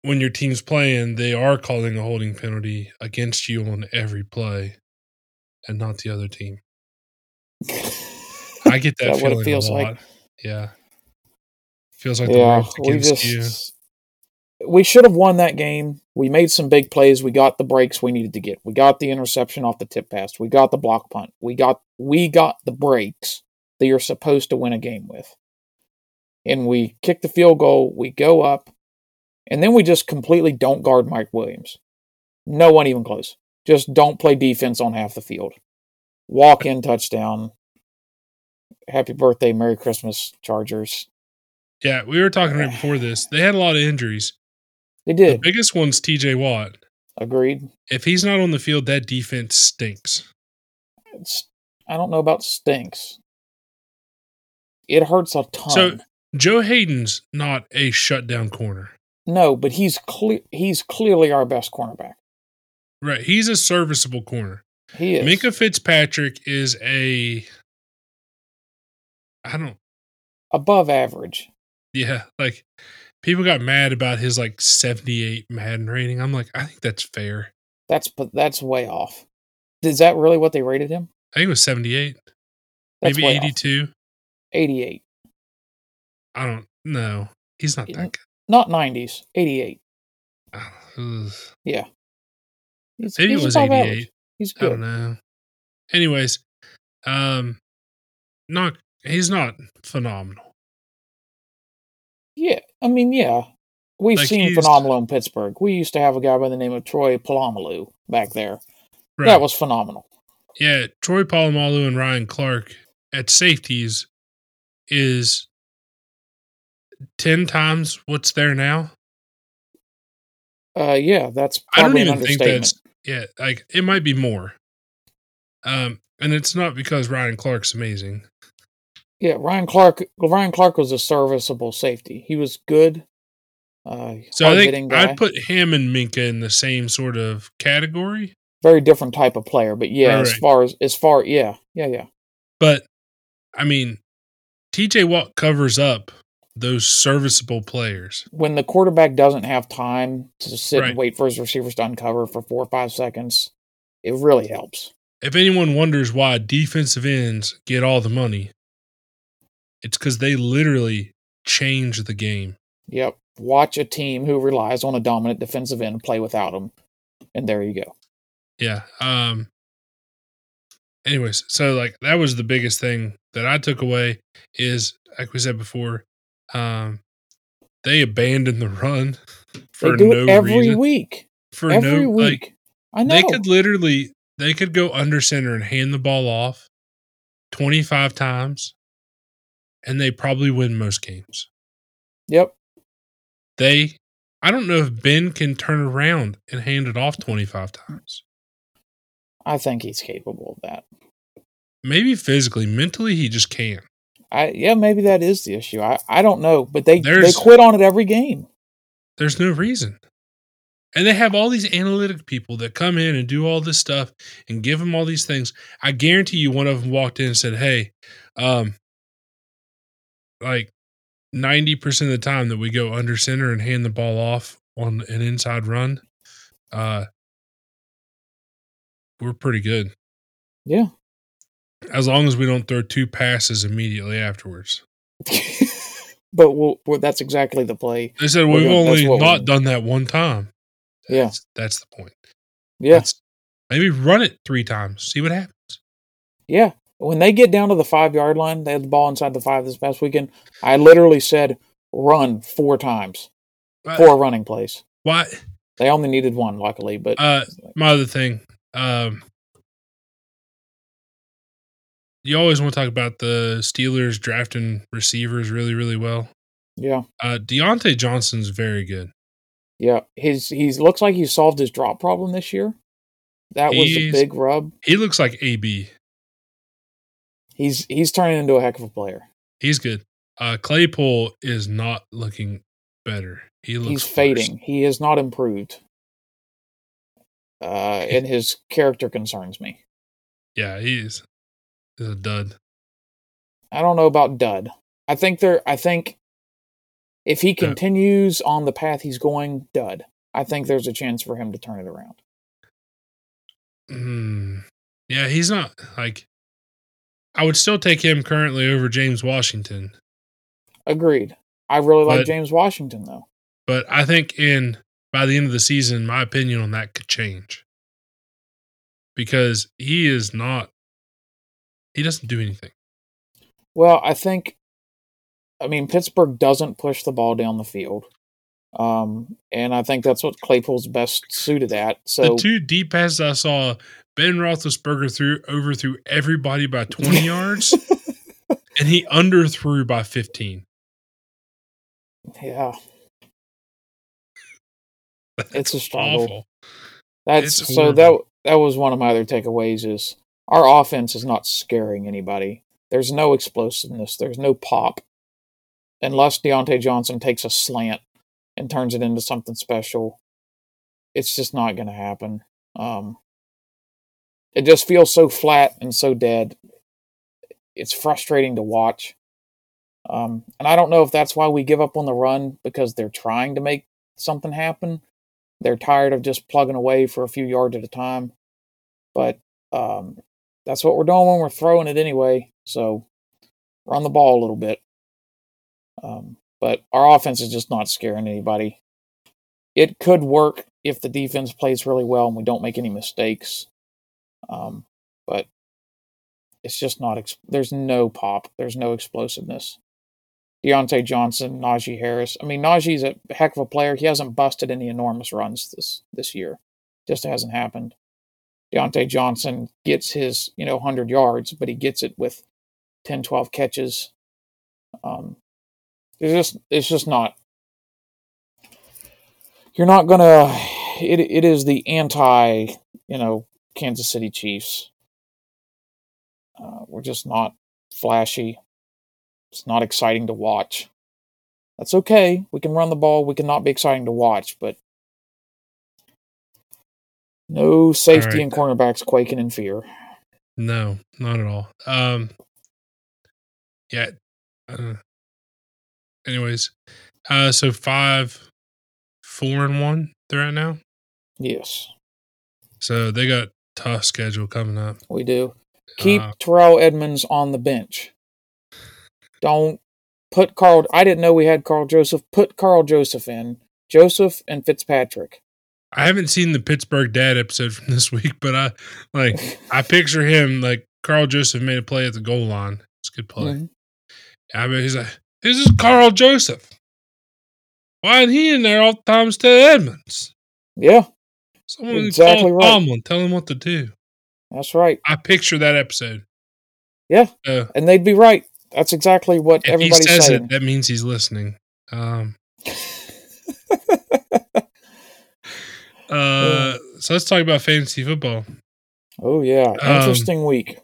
when your team's playing, they are calling a holding penalty against you on every play and not the other team. I get that, that what feeling it feels a like? Yeah. Feels like the yeah, we against you. we should have won that game. We made some big plays. We got the breaks we needed to get. We got the interception off the tip pass. We got the block punt. We got we got the breaks that you're supposed to win a game with. And we kick the field goal, we go up, and then we just completely don't guard Mike Williams. No one even close. Just don't play defense on half the field. Walk in touchdown. Happy birthday, Merry Christmas, Chargers. Yeah, we were talking right before this. They had a lot of injuries. They The did. biggest one's TJ Watt. Agreed. If he's not on the field, that defense stinks. It's, I don't know about stinks. It hurts a ton. So Joe Haden's not a shutdown corner. No, but he's clear. He's clearly our best cornerback. Right. He's a serviceable corner. He is. Minkah Fitzpatrick is a I don't above average. yeah, like people got mad about his like 78 Madden rating. I'm like, I think that's fair. That's but that's way off. Is that really what they rated him? I think it was 78, That's maybe way off. 82. 88. I don't know. He's not that Not 90s. 88. good. Yeah. He's, Maybe it was 88. average. He's I don't good. know. Anyways, um not he's not phenomenal. Yeah. I mean, yeah. We've Like, seen phenomenal in Pittsburgh. We used to have a guy by the name of Troy Polamalu back there. Right. That was phenomenal. Yeah, Troy Polamalu and Ryan Clark at safeties is 10 times what's there now. Uh, yeah, that's I don't even think that's yeah, like it might be more. Um and it's not because Ryan Clark's amazing. Yeah, Ryan Clark. Ryan Clark was a serviceable safety. He was good. Uh, So I think. I'd put him and Minkah in the same sort of category. very different type of player, but yeah, Right, as far as as far, yeah, yeah, yeah, But I mean, TJ Watt covers up those serviceable players. when the quarterback doesn't have time to sit Right. and wait for his receivers to uncover for four or five seconds, it really helps. If anyone wonders why defensive ends get all the money, it's because they literally change the game. Yep. Watch a team who relies on a dominant defensive end play without him, and there you go. Yeah. Um. Anyways, so like that was the biggest thing that I took away is like we said before, um, they abandoned the run for they do no it every reason. week. For Every no week. like I know. they could literally they could go under center and hand the ball off 25 times and they probably win most games. Yep. They I don't know if Ben can turn around and hand it off 25 times. I think he's capable of that. Maybe physically, mentally he just can't. I yeah, maybe that is the issue. I, I don't know, but they they quit on it every game. There's no reason. And they have all these analytic people that come in and do all this stuff and give them all these things. I guarantee you one of them walked in and said, Hey, um, like 90% of the time that we go under center and hand the ball off on an inside run, uh, we're pretty good. Yeah. As long as we don't throw two passes immediately afterwards. but we'll, well, that's exactly the play. They said, We've gonna- only not done that one time. Yeah. That's, that's the point. Yeah. That's- maybe run it three times, see what happens. Yeah. When they get down to the five yard line, they had the ball inside the five this past weekend. I literally said run four times, Uh, four running plays. Why? They only needed one, luckily, but Uh, my other thing, um, you always want to talk about the Steelers drafting receivers really, really well. yeah, Uh, Diontae Johnson's very good. Yeah, his he's looks like he solved his drop problem this year. That was a big rub. He looks like AB. He's he's turning into a heck of a player. He's good. Uh, Claypool is not looking better. He looks He's worse. fading. He has not improved. Uh, and his character concerns me. Yeah, he's, he's a dud. I don't know about Dud. I think there. I think if he Yeah. continues on the path he's going, Dud. I think there's a chance for him to turn it around. Mm, yeah, he's not like. I would still take him currently over James Washington, Agreed. I really like But- James Washington though. but I think in by the end of the season, my opinion on that could change because he is not. He doesn't do anything. Well, I think, I mean, Pittsburgh doesn't push the ball down the field. Um, and I think that's what Claypool's best suited at. So, the two deep passes I saw, Ben Roethlisberger threw over overthrew everybody by twenty yards, and he underthrew by fifteen. yeah, That's It's a struggle. that's It's so that that was one of my other takeaways is our offense is not scaring anybody. There's no explosiveness. There's no pop, unless Diontae Johnson takes a slant and turns it into something special. It's just not going to happen. Um, it just feels so flat and so dead. It's frustrating to watch. Um, and I don't know if that's why we give up on the run because they're trying to make something happen. They're tired of just plugging away for a few yards at a time. But um, that's what we're doing when we're throwing it anyway. So run the ball a little bit. Um, but our offense is just not scaring anybody. It could work if the defense plays really well and we don't make any mistakes. Um, but it's just not. Ex- there's no pop. There's no explosiveness. Diontae Johnson, Najee Harris. I mean, Najee's a heck of a player. He hasn't busted any enormous runs this this year. Just hasn't happened. Diontae Johnson gets his, you know, 100 yards, but he gets it with 10, 12 catches. Um, it's just, it's just not. You're not gonna. It it is the anti, you know, Kansas City Chiefs. Uh, we're just not flashy. It's not exciting to watch. That's okay. We can run the ball. We can not be exciting to watch, but no safety right. and cornerbacks quaking in fear. No, not at all. Um, yeah. Uh, anyways, uh, so five, four and one they're at now. Yes, So they got tough schedule coming up. we do. Keep Uh, Terrell Edmunds on the bench. Don't put Karl. I didn't know we had Karl Joseph. Put Karl Joseph in. Joseph and Fitzpatrick. I haven't seen the Pittsburgh Dad episode from this week, but I like I picture him like Karl Joseph made a play at the goal line. It's a good play. I mean, he's like, "This is Karl Joseph. Why isn't he in there all the time instead of Edmunds? Yeah, Someone Exactly call right. Tomlin, tell him what to do." that's right. I picture that episode. Yeah. Uh, And they'd be right. That's exactly what if he says saying. it, that means he's listening. Um, uh, so let's talk about fantasy football. oh yeah, Um, interesting week.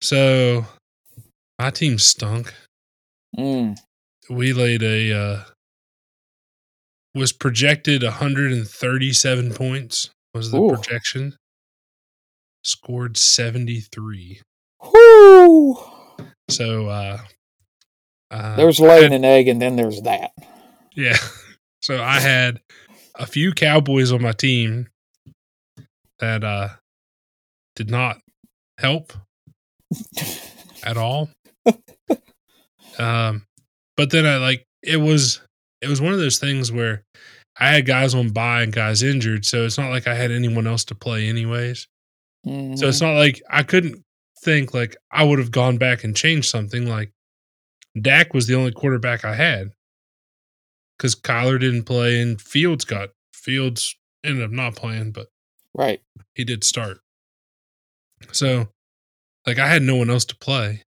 So my team stunk. Mm. We laid a uh, was projected 137 points was the Ooh. projection. Scored 73. Whoo! So uh, uh There's laying had- an egg, and then there's that. yeah. So I had a few Cowboys on my team that uh did not help at all. Um, but then I like it was it was one of those things where I had guys on bye and guys injured, so it's not like I had anyone else to play anyways. Mhm. So it's not like I couldn't think like I would have gone back and changed something. Like Dak was the only quarterback I had because Kyler didn't play and Fields got Fields ended up not playing, but right. he did start. So, like, I had no one else to play,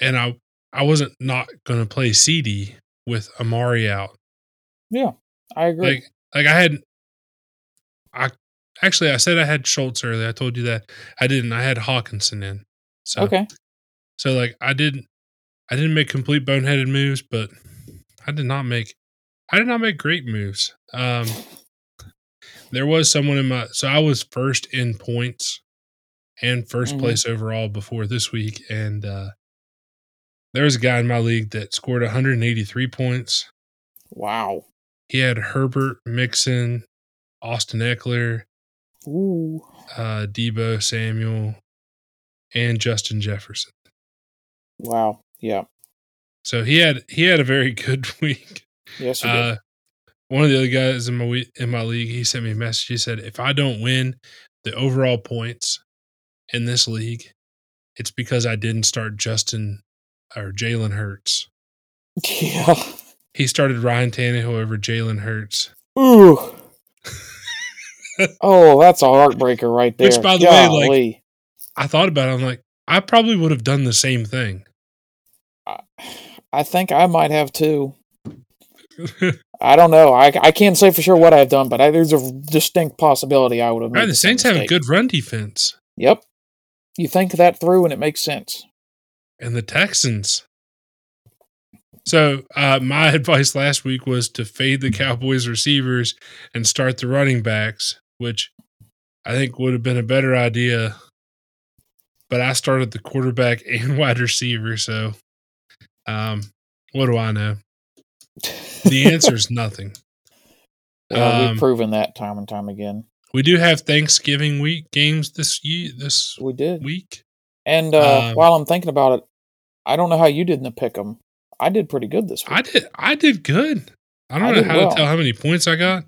and I I wasn't not going to play CeeDee with Amari out. Yeah, I agree. Like like I had I actually I said I had Schultz earlier. I told you that. I didn't. I had Hockenson in. So okay. so like I didn't I didn't make complete boneheaded moves, but I did not make I did not make great moves. Um there was someone in my so I was first in points and 1st Mhm. place overall before this week and uh there was a guy in my league that scored 183 points. Wow. He had Herbert, Mixon, Austin Ekeler, Ooh. uh, Deebo Samuel, and Justin Jefferson. Wow. Yeah. So he had he had a very good week. Yes. Uh, one of the other guys in my in my league, he sent me a message. He said, "If I don't win the overall points in this league, it's because I didn't start Justin or Jalen Hurts. yeah. He started Ryan Tannehill over Jalen Hurts. Ooh. oh, that's a heartbreaker right there. Which, by the way, like- I thought about it. I'm like, I probably would have done the same thing. I think I might have too. I don't know. I, I can't say for sure what I've done, but I, there's a distinct possibility I would have made Right, the same Saints have a good run defense, Yep. You think that through and it makes sense. and the Texans. So uh, my advice last week was to fade the Cowboys receivers and start the running backs, which I think would have been a better idea. But I started the quarterback and wide receiver, so um, what do I know? The answer is nothing. Yeah, Um, we've proven that time and time again. We do have Thanksgiving week games this year, this We did. week. And uh, Um, while I'm thinking about it, I don't know how you did in the pick 'em. I did pretty good this week. I did I did good. I don't I know how well. to tell how many points I got,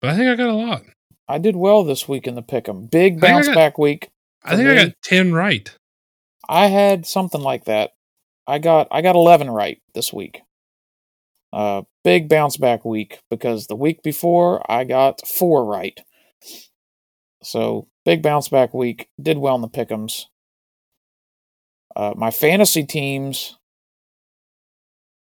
but I think I got a lot. I did well this week in the pick 'em. Big bounce got- back week. I think I got ten right. I had something like that. I got I got 11 right this week. Uh big bounce back week because the week before I got 4 right. So, big bounce back week. Did well in the pick'ems. Uh my fantasy teams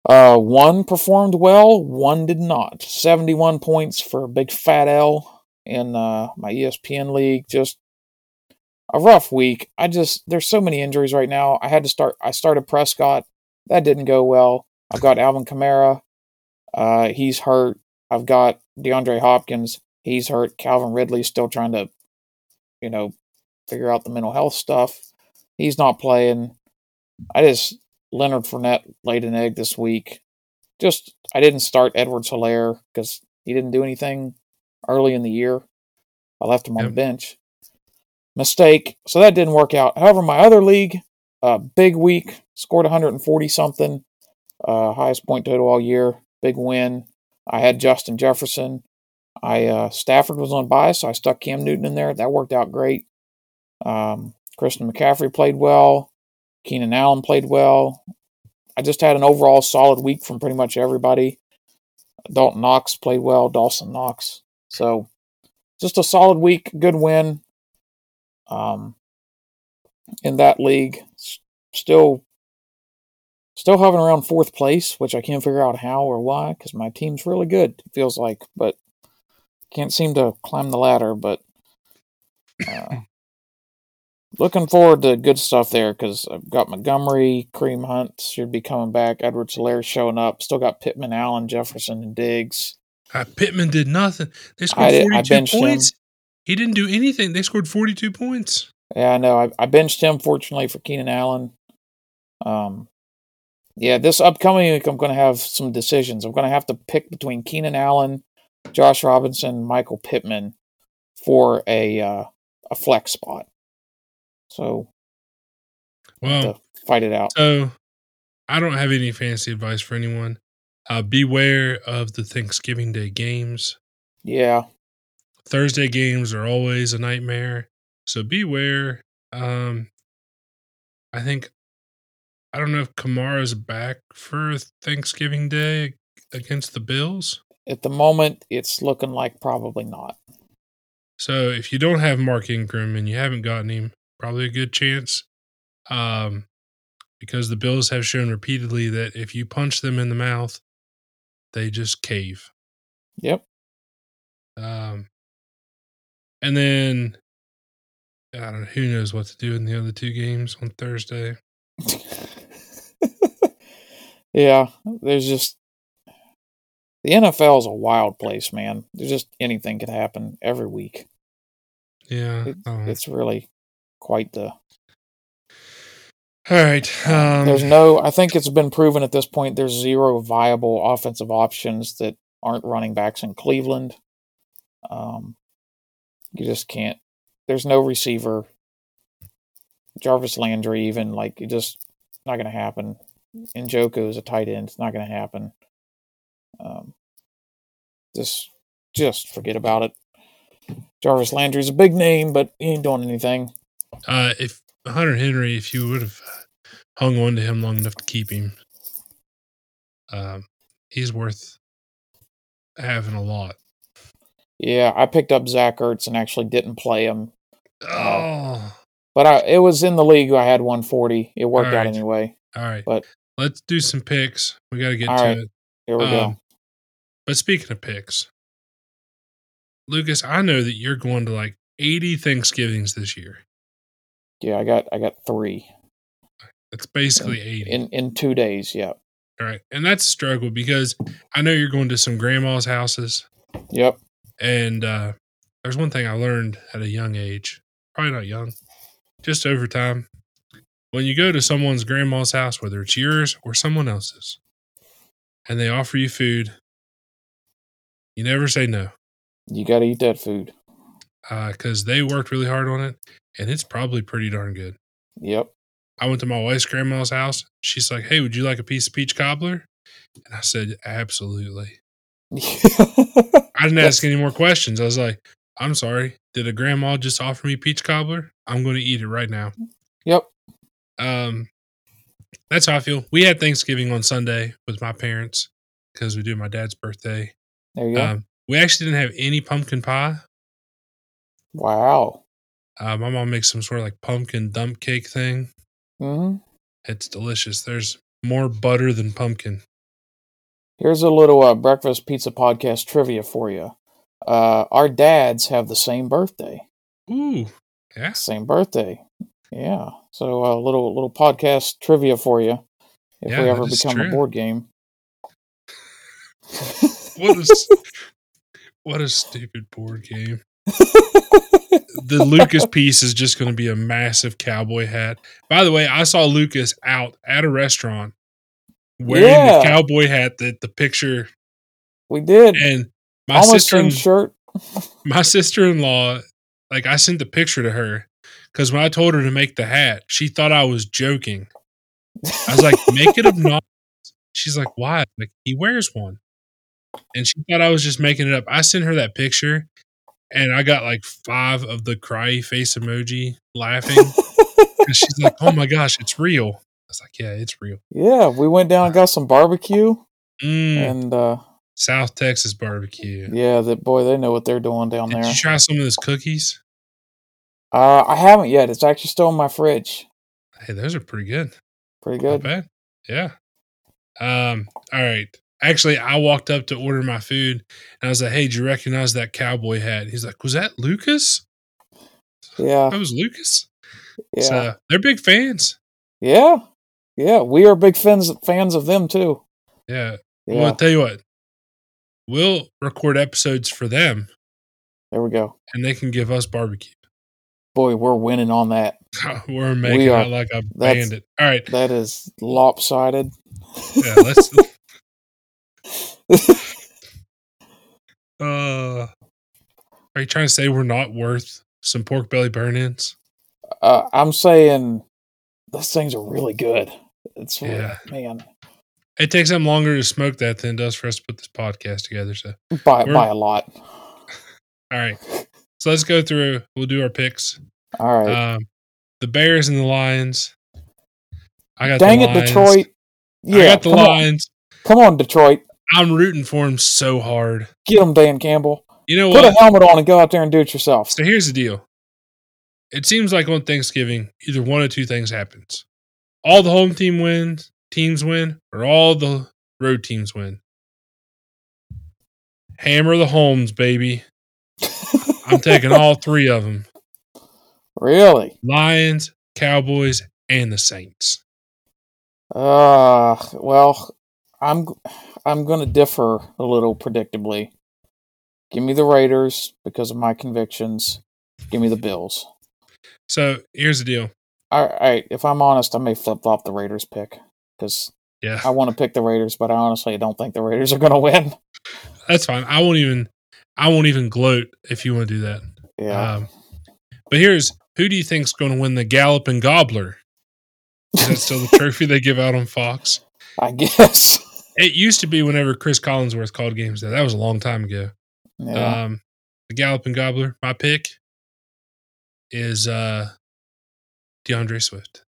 uh one performed well, one did not. 71 points for a big fat L in uh my ESPN league just a rough week. I just there's so many injuries right now. I had to start. I started Prescott. That didn't go well. I've got Alvin Kamara. Uh, he's hurt. I've got DeAndre Hopkins. He's hurt. Calvin Ridley's still trying to, you know, figure out the mental health stuff. He's not playing. I just Leonard Fournette laid an egg this week. Just I didn't start Edwards Helaire because he didn't do anything early in the year. I left him on Yep. the bench mistake. So that didn't work out. However, my other league, uh, big week, scored 140 something, uh, highest point total all year, big win. I had Justin Jefferson. I uh, Stafford was on bias, so I stuck Cam Newton in there. That worked out great. Um, Christian McCaffrey played well. Keenan Allen played well. I just had an overall solid week from pretty much everybody. Dalton Knox played well. Dawson Knox. So just a solid week, good win um, in that league. Still, still hovering around fourth place, which I can't figure out how or why because my team's really good. It feels like, but can't seem to climb the ladder. But uh, looking forward to good stuff there because I've got Montgomery, Kareem Hunt should be coming back. Edwards Helaire showing up. Still got Pittman, Allen, Jefferson, and Diggs. Uh, Pittman did nothing. They scored I forty two points. him. He didn't do anything. They scored forty two points. Yeah, I know. I, I benched him, fortunately, for Keenan Allen. Um, yeah, this upcoming week, I'm going to have some decisions. I'm going to have to pick between Keenan Allen, Josh Robinson, Michael Pittman for a uh, a flex spot. So Well, fight it out. so I don't have any fancy advice for anyone. Uh, beware of the Thanksgiving Day games. Yeah, Thursday games are always a nightmare. So beware. Um, I think I don't know if Kamara's back for Thanksgiving Day against the Bills. at the moment, it's looking like probably not. So if you don't have Mark Ingram and you haven't gotten him, probably a good chance. Um, because the Bills have shown repeatedly that if you punch them in the mouth, they just cave. Yep. Um, and then I don't know who knows what to do in the other two games on Thursday. yeah, there's just the NFL is a wild place, man. There's just anything could happen every week. Yeah, It, um, it's really quite the. all right. Um, there's no. I think it's been proven at this point. There's zero viable offensive options that aren't running backs in Cleveland. Um, you just can't. There's no receiver. Jarvis Landry, even like it just not going to happen. And Njoku is a tight end. It's not going to happen. Um, just, just forget about it. Jarvis Landry's a big name, but he ain't doing anything. uh, if Hunter Henry, if you would have hung on to him long enough to keep him, um, he's worth having a lot. Yeah, I picked up Zach Ertz and actually didn't play him, Oh, but I, it was in the league. I had 140. It worked out anyway. all right. But- let's do some picks. We got to get to right. it. Here we go. Um, But speaking of picks, Lucas, I know that you're going to like 80 Thanksgivings this year. Yeah, I got I got three It's basically 80. in in two days. Yeah. All right. And that's a struggle because I know you're going to some grandma's houses. Yep. And uh, there's one thing I learned at a young age, probably not young, just over time. When you go to someone's grandma's house, whether it's yours or someone else's, and they offer you food, you never say no You got to eat that food. because they worked really hard on it and it's probably pretty darn good. Yep. I went to my wife's grandma's house. She's like, Hey, would you like a piece of peach cobbler? And I said, Absolutely. I didn't ask any more questions. I was like, I'm sorry. Did a grandma just offer me peach cobbler? I'm going to eat it right now. yep. Um, that's how I feel. We had Thanksgiving on Sunday with my parents because we do my dad's birthday. There you go. Um, we actually didn't have any pumpkin pie. wow. Uh, my mom makes some sort of like pumpkin dump cake thing. hmm It's delicious. There's more butter than pumpkin. Here's a little uh, breakfast pizza podcast trivia for you. Uh, our dads have the same birthday. Ooh, yeah. Same birthday. Yeah. So a little little podcast trivia for you. If Yeah, we ever become a board game. What is what a stupid board game. The Lucas piece is just going to be a massive cowboy hat. By the way, I saw Lucas out at a restaurant wearing Yeah. the cowboy hat that the picture we did. and my Almost sister shirt. my sister-in-law like I sent the picture to her cuz when I told her to make the hat, she thought I was joking. I was like, "Make it obnoxious." She's like, "Why?" Like he wears one. And she thought I was just making it up. I sent her that picture and I got like 5 of the cry face emoji laughing. And she's like, "Oh my gosh, it's real." Was like, "Yeah, it's real." yeah, we went down and got some barbecue, Mm, and uh, South Texas barbecue. yeah, that boy, they know what they're doing down Did there. you try some of those cookies? Uh, I haven't yet. It's actually still in my fridge. Hey, those are pretty good. Pretty Not good. bad. Yeah. Um. All right. Actually, I walked up to order my food, and I was like, "Hey, do you recognize that cowboy hat?" He's like, "Was that Lucas? Yeah, That was Lucas." yeah, So they're big fans. yeah, yeah. We are big fans fans of them too. Yeah. Yeah, Well, I'll tell you what. We'll record episodes for them, there we go. and they can give us barbecue. Boy, we're winning on that. We're making are. out like a bandit. All right. That is lopsided. Yeah. Let's. uh. Are you trying to say we're not worth some pork belly burn-ins? uh, I'm saying those things are really good. It's Yeah. man It takes them longer to smoke that than it does for us to put this podcast together. So, by We're- by a lot. all right. So let's go through. We'll do our picks. All right. Um, the Bears and the Lions. I got Dang it, Lions. Detroit. Yeah, I got the come on, Lions. come on, Detroit. I'm rooting for them so hard. Get them, Dan Campbell. You know Put a helmet on and go out there and do it yourself. So here's the deal. It seems like on Thanksgiving, either one or two things happens. All the home team wins, teams win, or all the road teams win. Hammer the homes, baby. I'm taking all three of them Really? Lions, Cowboys, and the Saints. Uh, well, I'm I'm going to differ a little predictably. Give me the Raiders because of my convictions. Give me the Bills. So here's the deal. All right, if I'm honest, I may flip flop the Raiders pick because Yeah, I want to pick the Raiders, but I honestly don't think the Raiders are going to win. that's fine. I won't even I won't even gloat if you want to do that. Yeah, Um, but here's who do you think's going to win the Galloping Gobbler? Is that still the trophy they give out on Fox? I guess. It used to be whenever Cris Collinsworth called games. There, that was a long time ago. Yeah. Um, the Galloping Gobbler. My pick is uh, D'Andre Swift.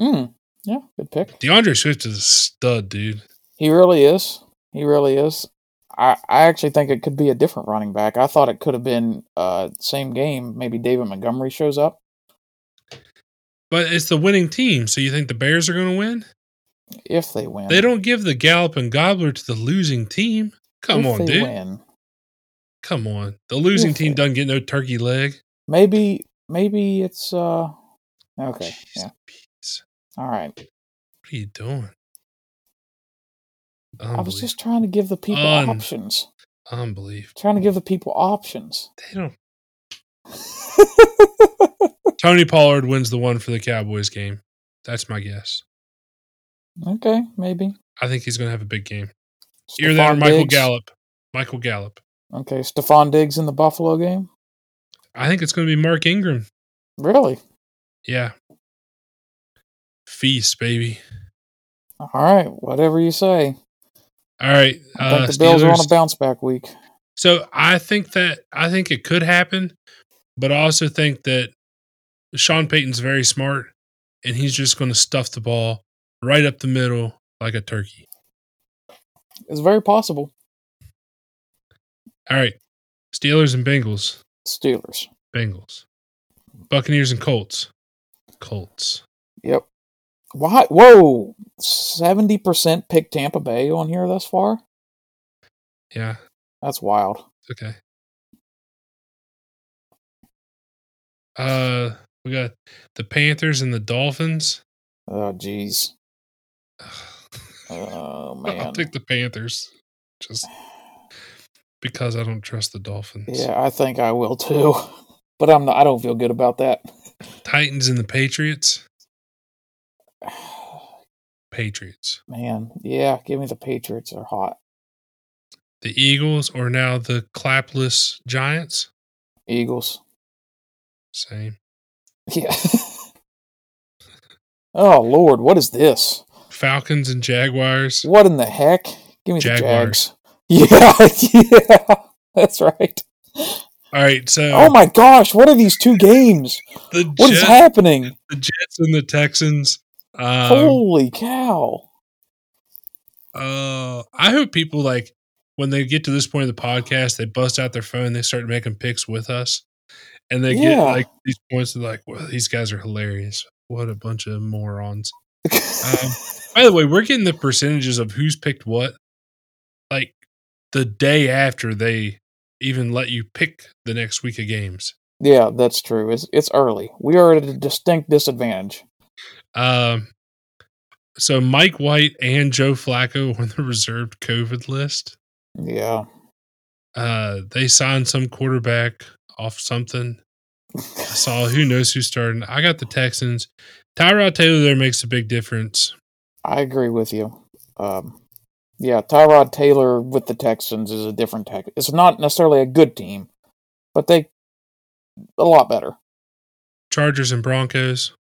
Mm, yeah, good pick. D'Andre Swift is a stud, dude. He really is. He really is. I, I actually think it could be a different running back. I thought it could have been uh same game. Maybe David Montgomery shows up. But it's the winning team, so you think the Bears are going to win? If they win. They don't give the Galloping Gobbler to the losing team. Come if on, they dude. Win. Come on. The losing If team doesn't get no turkey leg. Maybe maybe it's uh okay. Jeez, Yeah. Pete. All right. What are you doing? I was just trying to give the people Un- options. unbelievable. Trying to give the people options. They don't. Tony Pollard wins the one for the Cowboys game. That's my guess. okay, maybe. I think he's going to have a big game. Either that or Stefon Michael Diggs. Gallup. Michael Gallup. Okay, Stefon Diggs in the Buffalo game. I think it's going to be Mark Ingram. Really? Yeah. Feast, baby. All right, whatever you say. All right. I Uh, think the Bills are on a bounce back week. So I think that I think it could happen, but I also think that Sean Payton's very smart, and he's just going to stuff the ball right up the middle like a turkey. It's very possible. All right, Steelers and Bengals, Steelers. Bengals, Buccaneers and Colts, Colts. Yep. Why? Whoa! Seventy percent pick Tampa Bay on here thus far. Yeah, That's wild. okay. Uh, we got the Panthers and the Dolphins. Oh, jeez. Oh man! I'll pick the Panthers, just because I don't trust the Dolphins. Yeah, I think I will too. But I'm not, I don't feel good about that. Titans and the Patriots. Patriots. Man, yeah, give me the Patriots. They're hot. The Eagles or now the clapless Giants. Eagles. Same. Yeah. oh Lord, what is this? Falcons and Jaguars. What in the heck? Give me Jaguars. the Jags. Yeah, yeah, that's right. All right, so Oh my gosh, what are these two games? the What is Jets, happening? the Jets and the Texans. Um, Holy cow! uh, I hope people like when they get to this point of the podcast, they bust out their phone, they start making picks with us, and they get like these points. They're like, "Well, these guys are hilarious. What a bunch of morons." Um, By the way, we're getting the percentages of who's picked what, the day after they even let you pick the next week of games. yeah, that's true. It's it's early. We are at a distinct disadvantage. Um, so Mike White and Joe Flacco on the reserved COVID list. Yeah. Uh, they signed some quarterback off something. I saw who knows who's starting. I got the Texans. Tyrod Taylor there makes a big difference. I agree with you. Um, yeah, Tyrod Taylor with the Texans is a different tech. It's not necessarily a good team, but they a lot better. Chargers and Broncos.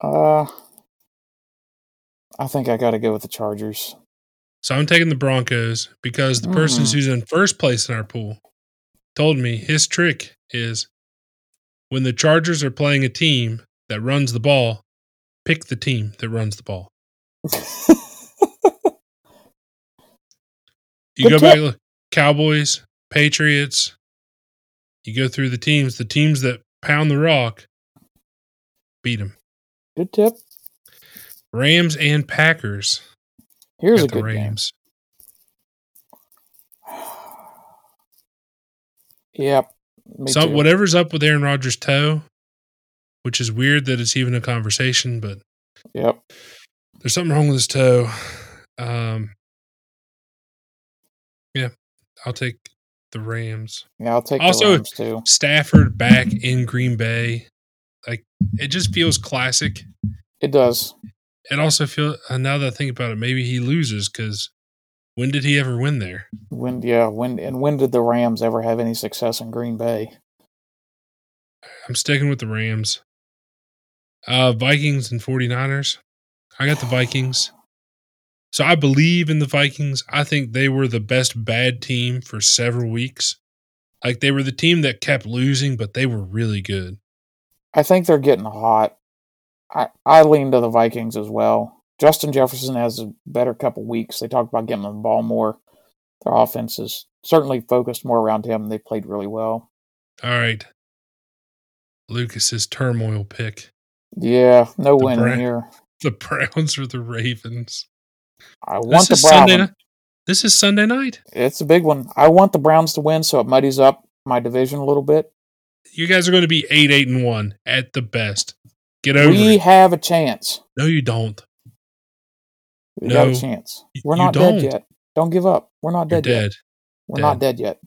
Uh, I think I got to go with the Chargers. So I'm taking the Broncos because the person Mhm. who's in first place in our pool told me his trick is when the Chargers are playing a team that runs the ball, pick the team that runs the ball. You go tip. back Cowboys, Patriots. You go through the teams. The teams that pound the rock beat them. Good tip. Rams and Packers. Here's a good Rams. game. yep. So too. whatever's up with Aaron Rodgers' toe, which is weird that it's even a conversation, but yep, there's something wrong with his toe. Um, yeah, I'll take the Rams. Yeah, I'll take Also- the Rams too. Stafford back in Green Bay, like it just feels classic. It does. It also feels uh, now that I think about it, maybe he loses because when did he ever win there? When yeah, when and when did the Rams ever have any success in Green Bay? I'm sticking with the Rams. Uh, Vikings and 49ers. I got the Vikings. So I believe in the Vikings. I think they were the best bad team for several weeks. Like they were the team that kept losing, but they were really good. I think they're getting hot. I I lean to the Vikings as well. Justin Jefferson has a better couple weeks. They talked about getting him the ball more. Their offense is certainly focused more around him. They played really well. All right. Lucas's turmoil pick. Yeah, no The Bra- here. The Browns or the Ravens. I This want the is Sunday Browns. night. This is Sunday night. It's a big one. I want the Browns to win, so it muddies up my division a little bit. You guys are going to be eight, eight, and one at the best. Get over We it. have a chance. No, you don't. We got No, a chance. We're not dead yet. Don't give up. We're not You're dead, yet. We're Dead. not dead yet.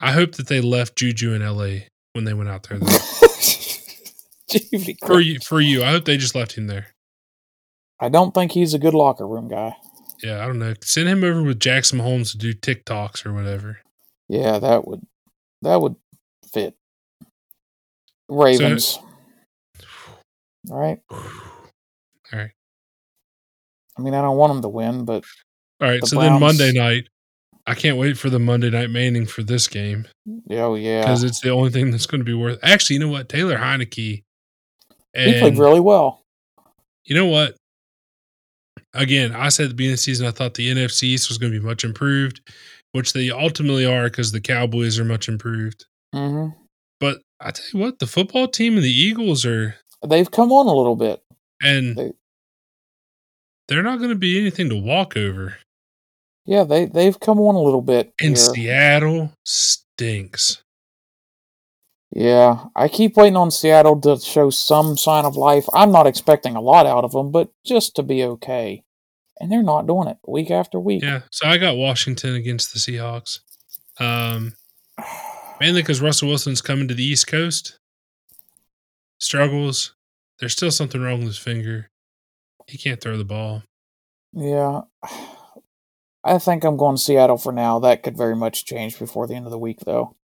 I hope that they left Juju in L.A. when they went out there. for you, for you, I hope they just left him there. I don't think he's a good locker room guy. Yeah, I don't know. Send him over with Jackson Holmes to do TikToks or whatever. Yeah, that would that would fit. Ravens. All right. All right, I mean, I don't want them to win, but all right. The so then Monday night, I can't wait for the Monday night Manning for this game oh yeah, because it's the only thing that's going to be worth. Actually, you know what? Taylor Heinicke. And he played really well. you know what? Again, I said at the beginning of the season I thought the NFC East was going to be much improved, which they ultimately are because the Cowboys are much improved. hmm But I tell you what, the football team and the Eagles are, They've come on a little bit. and They- they're not going to be anything to walk over. Yeah, they they've come on a little bit. And here. Seattle stinks. Yeah, I keep waiting on Seattle to show some sign of life. I'm not expecting a lot out of them, but just to be okay. And they're not doing it week after week. Yeah. So I got Washington against the Seahawks. Um, mainly because Russell Wilson's coming to the East Coast. Struggles. There's still something wrong with his finger. He can't throw the ball. Yeah. I think I'm going to Seattle for now. That could very much change before the end of the week, though.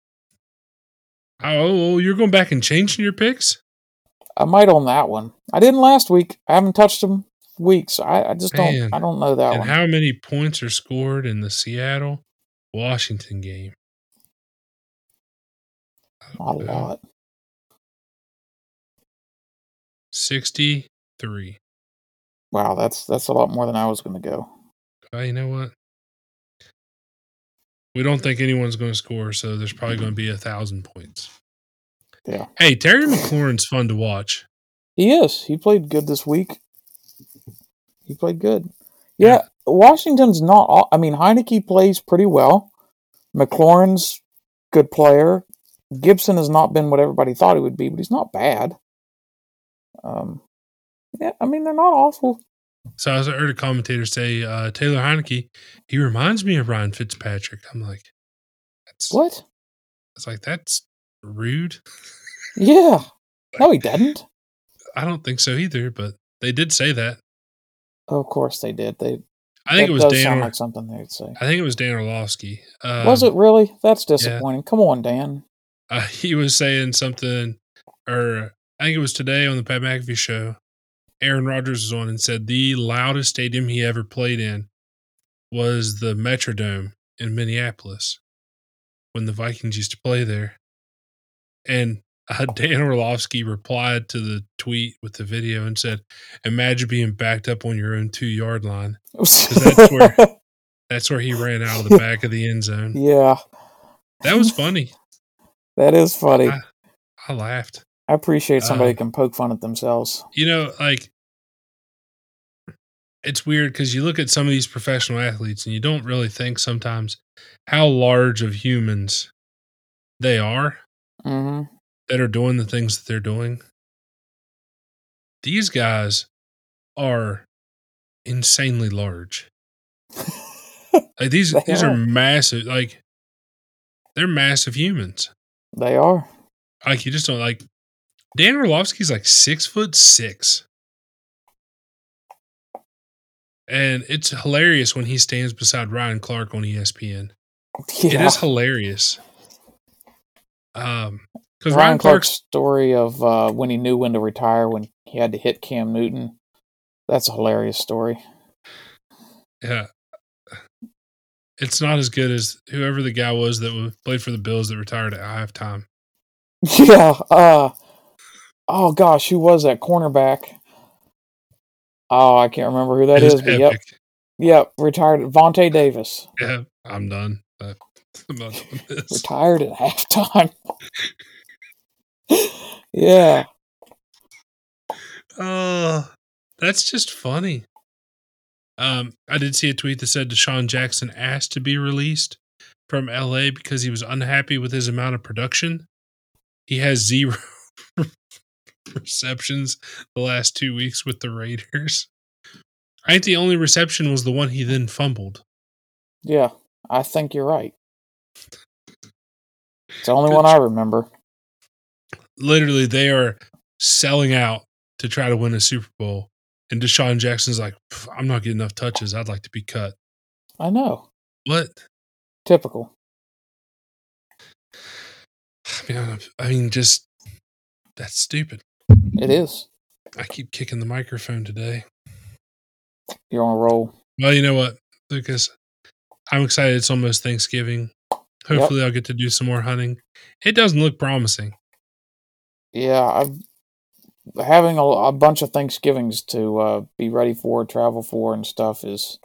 Oh, you're going back and changing your picks? I might own that one. I didn't last week. I haven't touched them weeks. I, I just don't. I don't know that and one. how many points are scored in the Seattle Washington game? Not a lot. 63. Wow, that's that's a lot more than I was going to go. Well, you know what? We don't think anyone's going to score, so there's probably going to be a thousand points. Yeah. Hey, Terry McLaurin's fun to watch. He is. He played good this week. He played good. Yeah, Washington's not. All, I mean, Heinicke plays pretty well. McLaurin's good player. Gibson has not been what everybody thought he would be, but he's not bad. Um, yeah, I mean they're not awful. So I heard a commentator say uh, Taylor Heinicke. He reminds me of Ryan Fitzpatrick. I'm like, that's What? It's like that's rude. Yeah. No, he didn't. I don't think so either, but they did say that. Of course they did. They. I think it was Dan. sound Or- like something they'd say. I think it was Dan Orlovsky. Um, was it really? That's disappointing. Come on, Dan. uh, he was saying something, or I think it was today on the Pat McAfee show. Aaron Rodgers was on and said the loudest stadium he ever played in was the Metrodome in Minneapolis when the Vikings used to play there. And uh, Dan Orlovsky replied to the tweet with the video and said, Imagine being backed up on your own two yard line. that's where- That's where he ran out of the back of the end zone. yeah, That was funny. that is funny. I- I laughed. I appreciate somebody Um, can poke fun at themselves. you know, like it's weird because you look at some of these professional athletes and you don't really think sometimes how large of humans they are hmm that are doing the things that they're doing, these guys are insanely large. Like these They these are are. massive. Like they're massive humans. they are. Like you just don't like. Dan Orlovsky's like six foot six. And it's hilarious when he stands beside Ryan Clark on ESPN. Yeah. It is hilarious. Um, because Ryan Ryan Clark's Clark's story of uh, when he knew when to retire, when he had to hit Cam Newton. That's a hilarious story. yeah, it's not as good as whoever the guy was that played for the Bills that retired at halftime. Yeah. Uh, oh gosh, who was that cornerback? Oh, I can't remember who that It is. But yep, epic. yep, retired. Vontae Davis Yeah, I'm done. I'm this. retired at halftime. yeah. Oh, that's just funny. Um, I did see a tweet that said DeSean Jackson asked to be released from LA because he was unhappy with his amount of production. He has zero receptions the last two weeks with the Raiders. I think the only reception was the one he then fumbled. Yeah, I think you're right. It's the only Good one I remember. Literally, they are selling out to try to win a Super Bowl. And DeSean Jackson's like, I'm not getting enough touches. I'd like to be cut. I know. What? Typical. I mean, I mean, just that's stupid. It is. I keep kicking the microphone today. You're on a roll. Well, you know what, Lucas? I'm excited. It's almost Thanksgiving. Hopefully, I'll get to do some more hunting. It doesn't look promising. Yeah, I'm having a, a bunch of Thanksgivings to uh, be ready for, travel for, and stuff is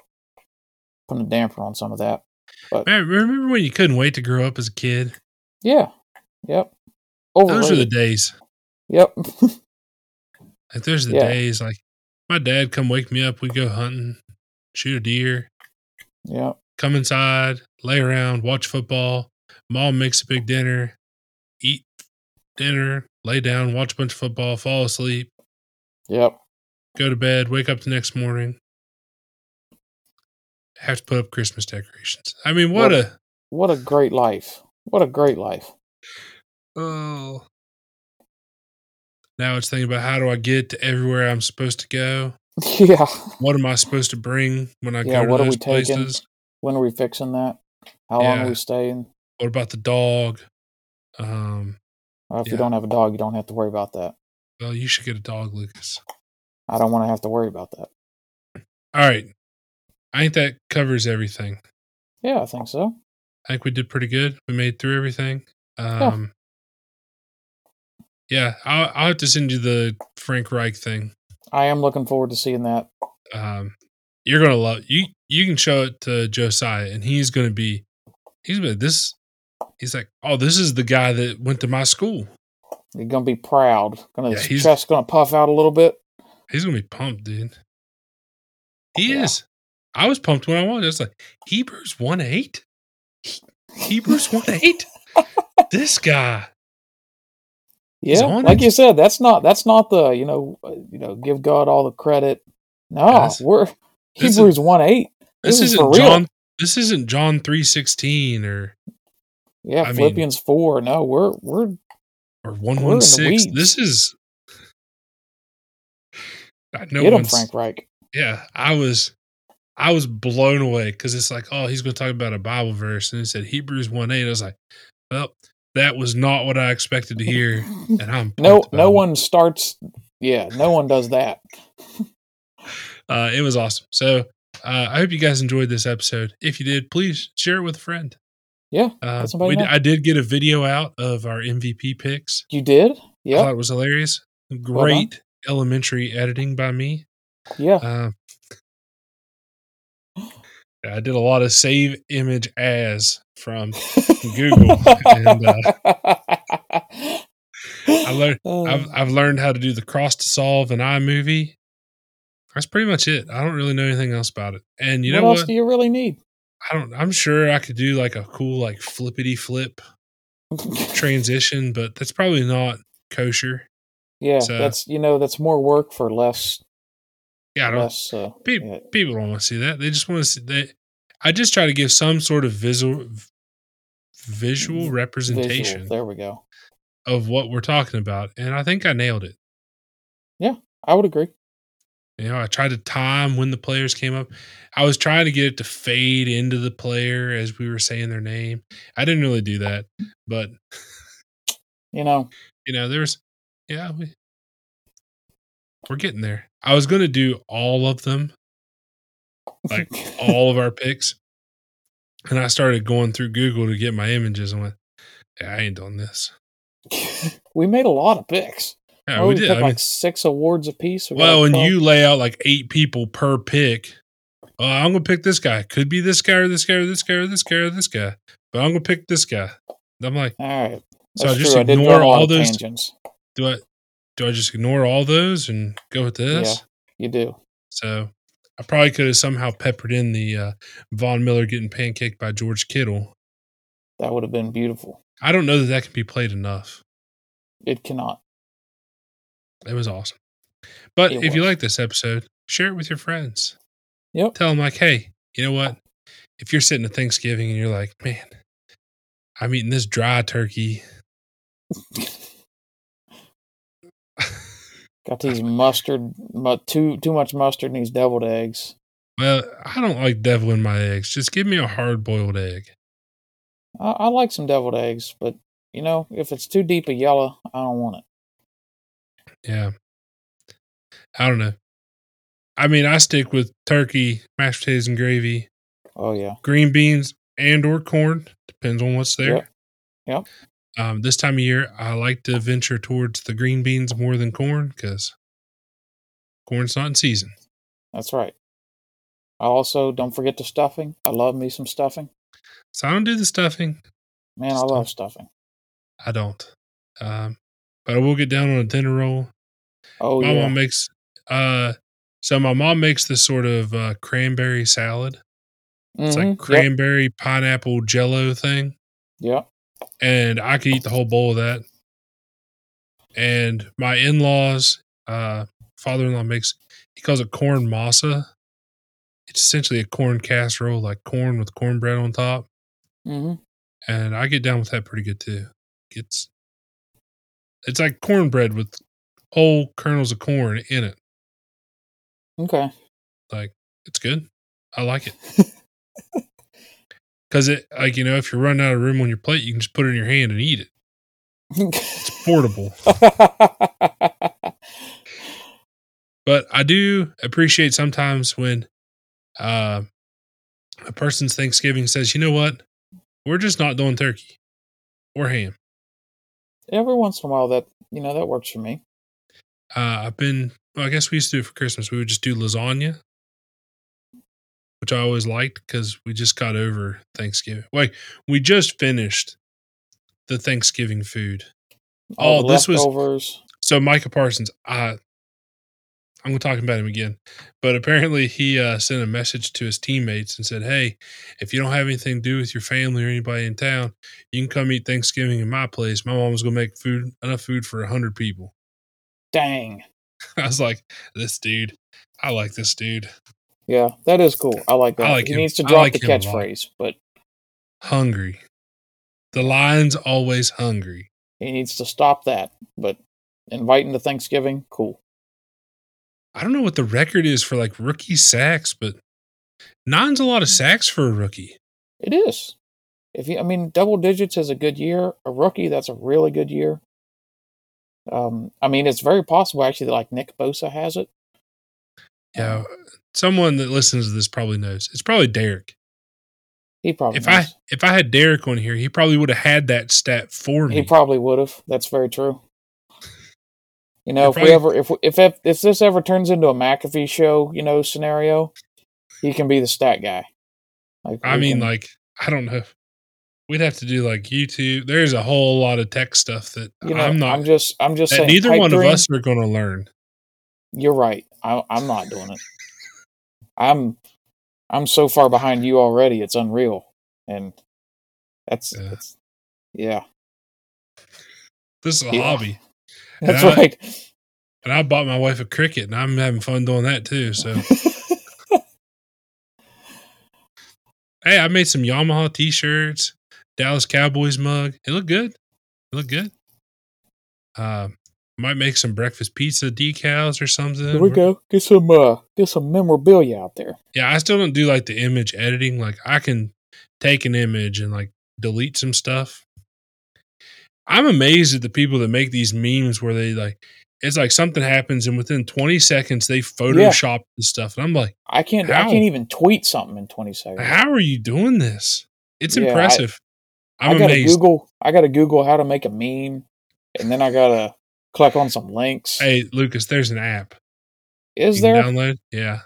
putting a damper on some of that. Man, remember when you couldn't wait to grow up as a kid? Yeah. Yep. Those are the days. Yep. Like those are the Yeah. days. Like my dad come wake me up. We go hunting, shoot a deer, yep. come inside, lay around, watch football. Mom makes a big dinner, eat dinner, lay down, watch a bunch of football, fall asleep, Yep. go to bed, wake up the next morning, have to put up Christmas decorations. I mean, what What- a What a great life. What a great life. oh. Now it's thinking about how do I get to everywhere I'm supposed to go? yeah. What am I supposed to bring when I Yeah, go to what are those we taking? places? When are we fixing that? How long are we staying? What about the dog? Um, Uh, if Yeah. you don't have a dog, you don't have to worry about that. well, you should get a dog, Lucas. I don't want to have to worry about that. All right. I think that covers everything. Yeah, I think so. I think we did pretty good. We made through everything. Um, yeah, I'll, I'll have to send you the Frank Reich thing. I am looking forward to seeing that. Um, you're gonna love you. You can show it to Josiah, and he's gonna be. He's gonna be this. He's like, oh, this is the guy that went to my school. You're gonna be proud. Gonna Yeah, his he's- chest gonna puff out a little bit. He's gonna be pumped, dude. He Yeah. is. I was pumped when I watched. I was like, Hebrews one eight. Hebrews one eight. this guy. Yeah, like it. you said, that's not that's not the you know uh, you know give God all the credit. No, Guys, we're Hebrews one eight. This, This is isn't real. John. This isn't John three sixteen or Yeah, I mean- Philippians four. No, we're we're or one the six. This is. I know get him, Frank Reich. Yeah, I was, I was blown away because it's like, oh, he's going to talk about a Bible verse, and he said Hebrews one eight. I was like, well, that was not what I expected to hear, and I'm No, no about it. one starts. Yeah, no one does that. Uh, it was awesome. So uh, I hope you guys enjoyed this episode. If you did, please share it with a friend. Yeah, Uh, we. I did get a video out of our MVP picks. You did? I Yeah, thought it was hilarious. Great elementary editing by me. yeah. Uh, I did a lot of save image as from Google, and, uh, I learned I've, I've learned how to do the cross dissolve an iMovie. That's pretty much it. I don't really know anything else about it. And you what know what else what? do you really need? I don't. I'm sure I could do like a cool like flippity flip transition, but that's probably not kosher. yeah, So- that's you know that's more work for less Yeah, I don't. less. Uh, People, yeah. people don't want to see that. They just want to see that. I just try to give some sort of visual visual representation visual. There we go. of what we're talking about, and I think I nailed it. Yeah, I would agree. You know, I tried to time when the players came up. I was trying to get it to fade into the player as we were saying their name. I didn't really do that, but You know, you know, there's yeah, we, we're getting there. I was going to do all of them, Like, all of our picks, and I started going through Google to get my images and went, yeah, I ain't doing this. we made a lot of picks. Yeah, Oh, we we did. I mean, like six awards apiece. We well, and you lay out like eight people per pick. Uh, I'm gonna pick this guy. Could be this guy or this guy or this guy or this guy or this guy, but I'm gonna pick this guy. I'm like, All right. So I just true. I ignore lot all those- tangents. do I do I just ignore all those and go with this? Yeah, You do. So I probably could have somehow peppered in the uh, Von Miller getting pancaked by George Kittle. That would have been beautiful. I don't know that that can be played enough. It cannot. It was awesome. But It if you like this episode, share it with your friends. Yep. Tell them like, hey, you know what? If you're sitting at Thanksgiving and you're like, man, I'm eating this dry turkey. Got these mustard, mu- too too much mustard in these deviled eggs. Well, I don't like deviling my eggs. Just give me a hard boiled egg. I, I like some deviled eggs, but you know, if it's too deep a yellow, I don't want it. Yeah. I don't know. I mean, I stick with turkey, mashed potatoes and gravy, Oh yeah, green beans and or corn. Depends on what's there. Yeah. Yep. Um, this time of year, I like to venture towards the green beans more than corn because corn's not in season. that's right. I also don't forget the stuffing. I love me some stuffing. So I don't do the stuffing. Man, I love stuffing. I don't. Um, but I will get down on a dinner roll. Oh my yeah, mom makes uh so my mom makes this sort of uh cranberry salad. It's Mhm. like Yep, cranberry pineapple jello thing. Yeah. And I could eat the whole bowl of that. And my in laws, uh father in law makes he calls it corn masa. It's essentially a corn casserole, like corn with cornbread on top. hmm And I get down with that pretty good too. It's it's like cornbread with whole kernels of corn in it. Okay. Like it's good. I like it. Cause it like, you know, if you're running out of room on your plate, you can just put it in your hand and eat it. It's portable. But I do appreciate sometimes when uh a person's Thanksgiving says, you know what? We're just not doing turkey or ham. Every once in a while, that you know that works for me. Uh I've been well, I guess we used to do it for Christmas. We would just do lasagna. Which I always liked because we just got over Thanksgiving. Like we just finished the Thanksgiving food. All Oh, this was- leftovers. so Micah Parsons, I I'm gonna talk about him again, but apparently he uh, sent a message to his teammates and said, "Hey, if you don't have anything to do with your family or anybody in town, you can come eat Thanksgiving in my place. My mom's gonna make food enough food for a hundred people." Dang. I was like, "This dude, I like this dude. Yeah, that is cool. I like that. I like he him. needs to drop like the him a lot. catchphrase, but Hungry. The lion's always hungry." he needs to stop that. But inviting to Thanksgiving, cool. I don't know what the record is for like rookie sacks, but nine's a lot of sacks for a rookie. It is. If you, I mean, double digits is a good year. A rookie, that's a really good year. Um, I mean, it's very possible actually that like Nick Bosa has it. Yeah, someone that listens to this probably knows. It's probably Derek. He probably. If I if I had Derek on here, he probably would have had that stat for me. he probably would have. That's very true. You know, if we ever, if if if if this ever turns into a McAfee show, you know, scenario, he can be the stat guy. Like I mean, can- like I don't know. We'd have to do like YouTube. There's a whole lot of tech stuff that you know, I'm not. I'm just, I'm just saying. neither one dream, of us are going to learn. You're right. I, I'm not doing it. I'm, I'm so far behind you already. It's unreal, and that's, Yeah. that's yeah. This is a Yeah. hobby. That's And I- right. And I bought my wife a Cricut, and I'm having fun doing that too. So, hey, I made some Yamaha T-shirts, Dallas Cowboys mug. It looked good. It looked good. Uh, might make some breakfast pizza decals or something. There we go. Get some uh get some memorabilia out there. Yeah, I still don't do like the image editing. Like I can take an image and like delete some stuff. I'm amazed at the people that make these memes where they like it's like something happens and within 20 seconds they Photoshop the stuff. And I'm like, I can't I can't even tweet something in twenty seconds. how are you doing this? It's Yeah, impressive. I, I gotta amazed. Google I gotta Google how to make a meme and then I gotta click on some links. Hey, Lucas, there's an app. Is you there? can download? Yeah.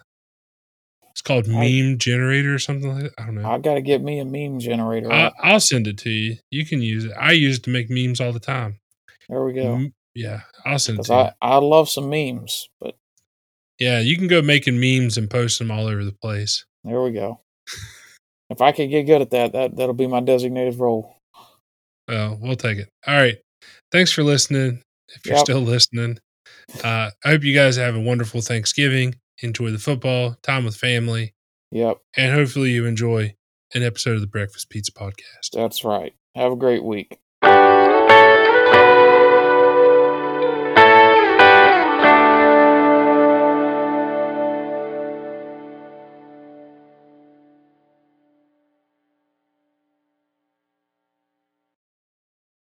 It's called I- Meme Generator or something like that. I don't know. I gotta get me a meme generator. I, app. I'll send it to you. You can use it. I use it to make memes all the time. there we go. Yeah, I'll send it to you. I, I love some memes, but Yeah, you can go making memes and post them all over the place. there we go. If I could get good at that, that that'll be my designated role. Well, we'll take it. All right. Thanks for listening. If you're Yep. still listening, uh, I hope you guys have a wonderful Thanksgiving. Enjoy the football, time with family, Yep, and hopefully you enjoy an episode of the Breakfast Pizza Podcast. that's right. Have a great week.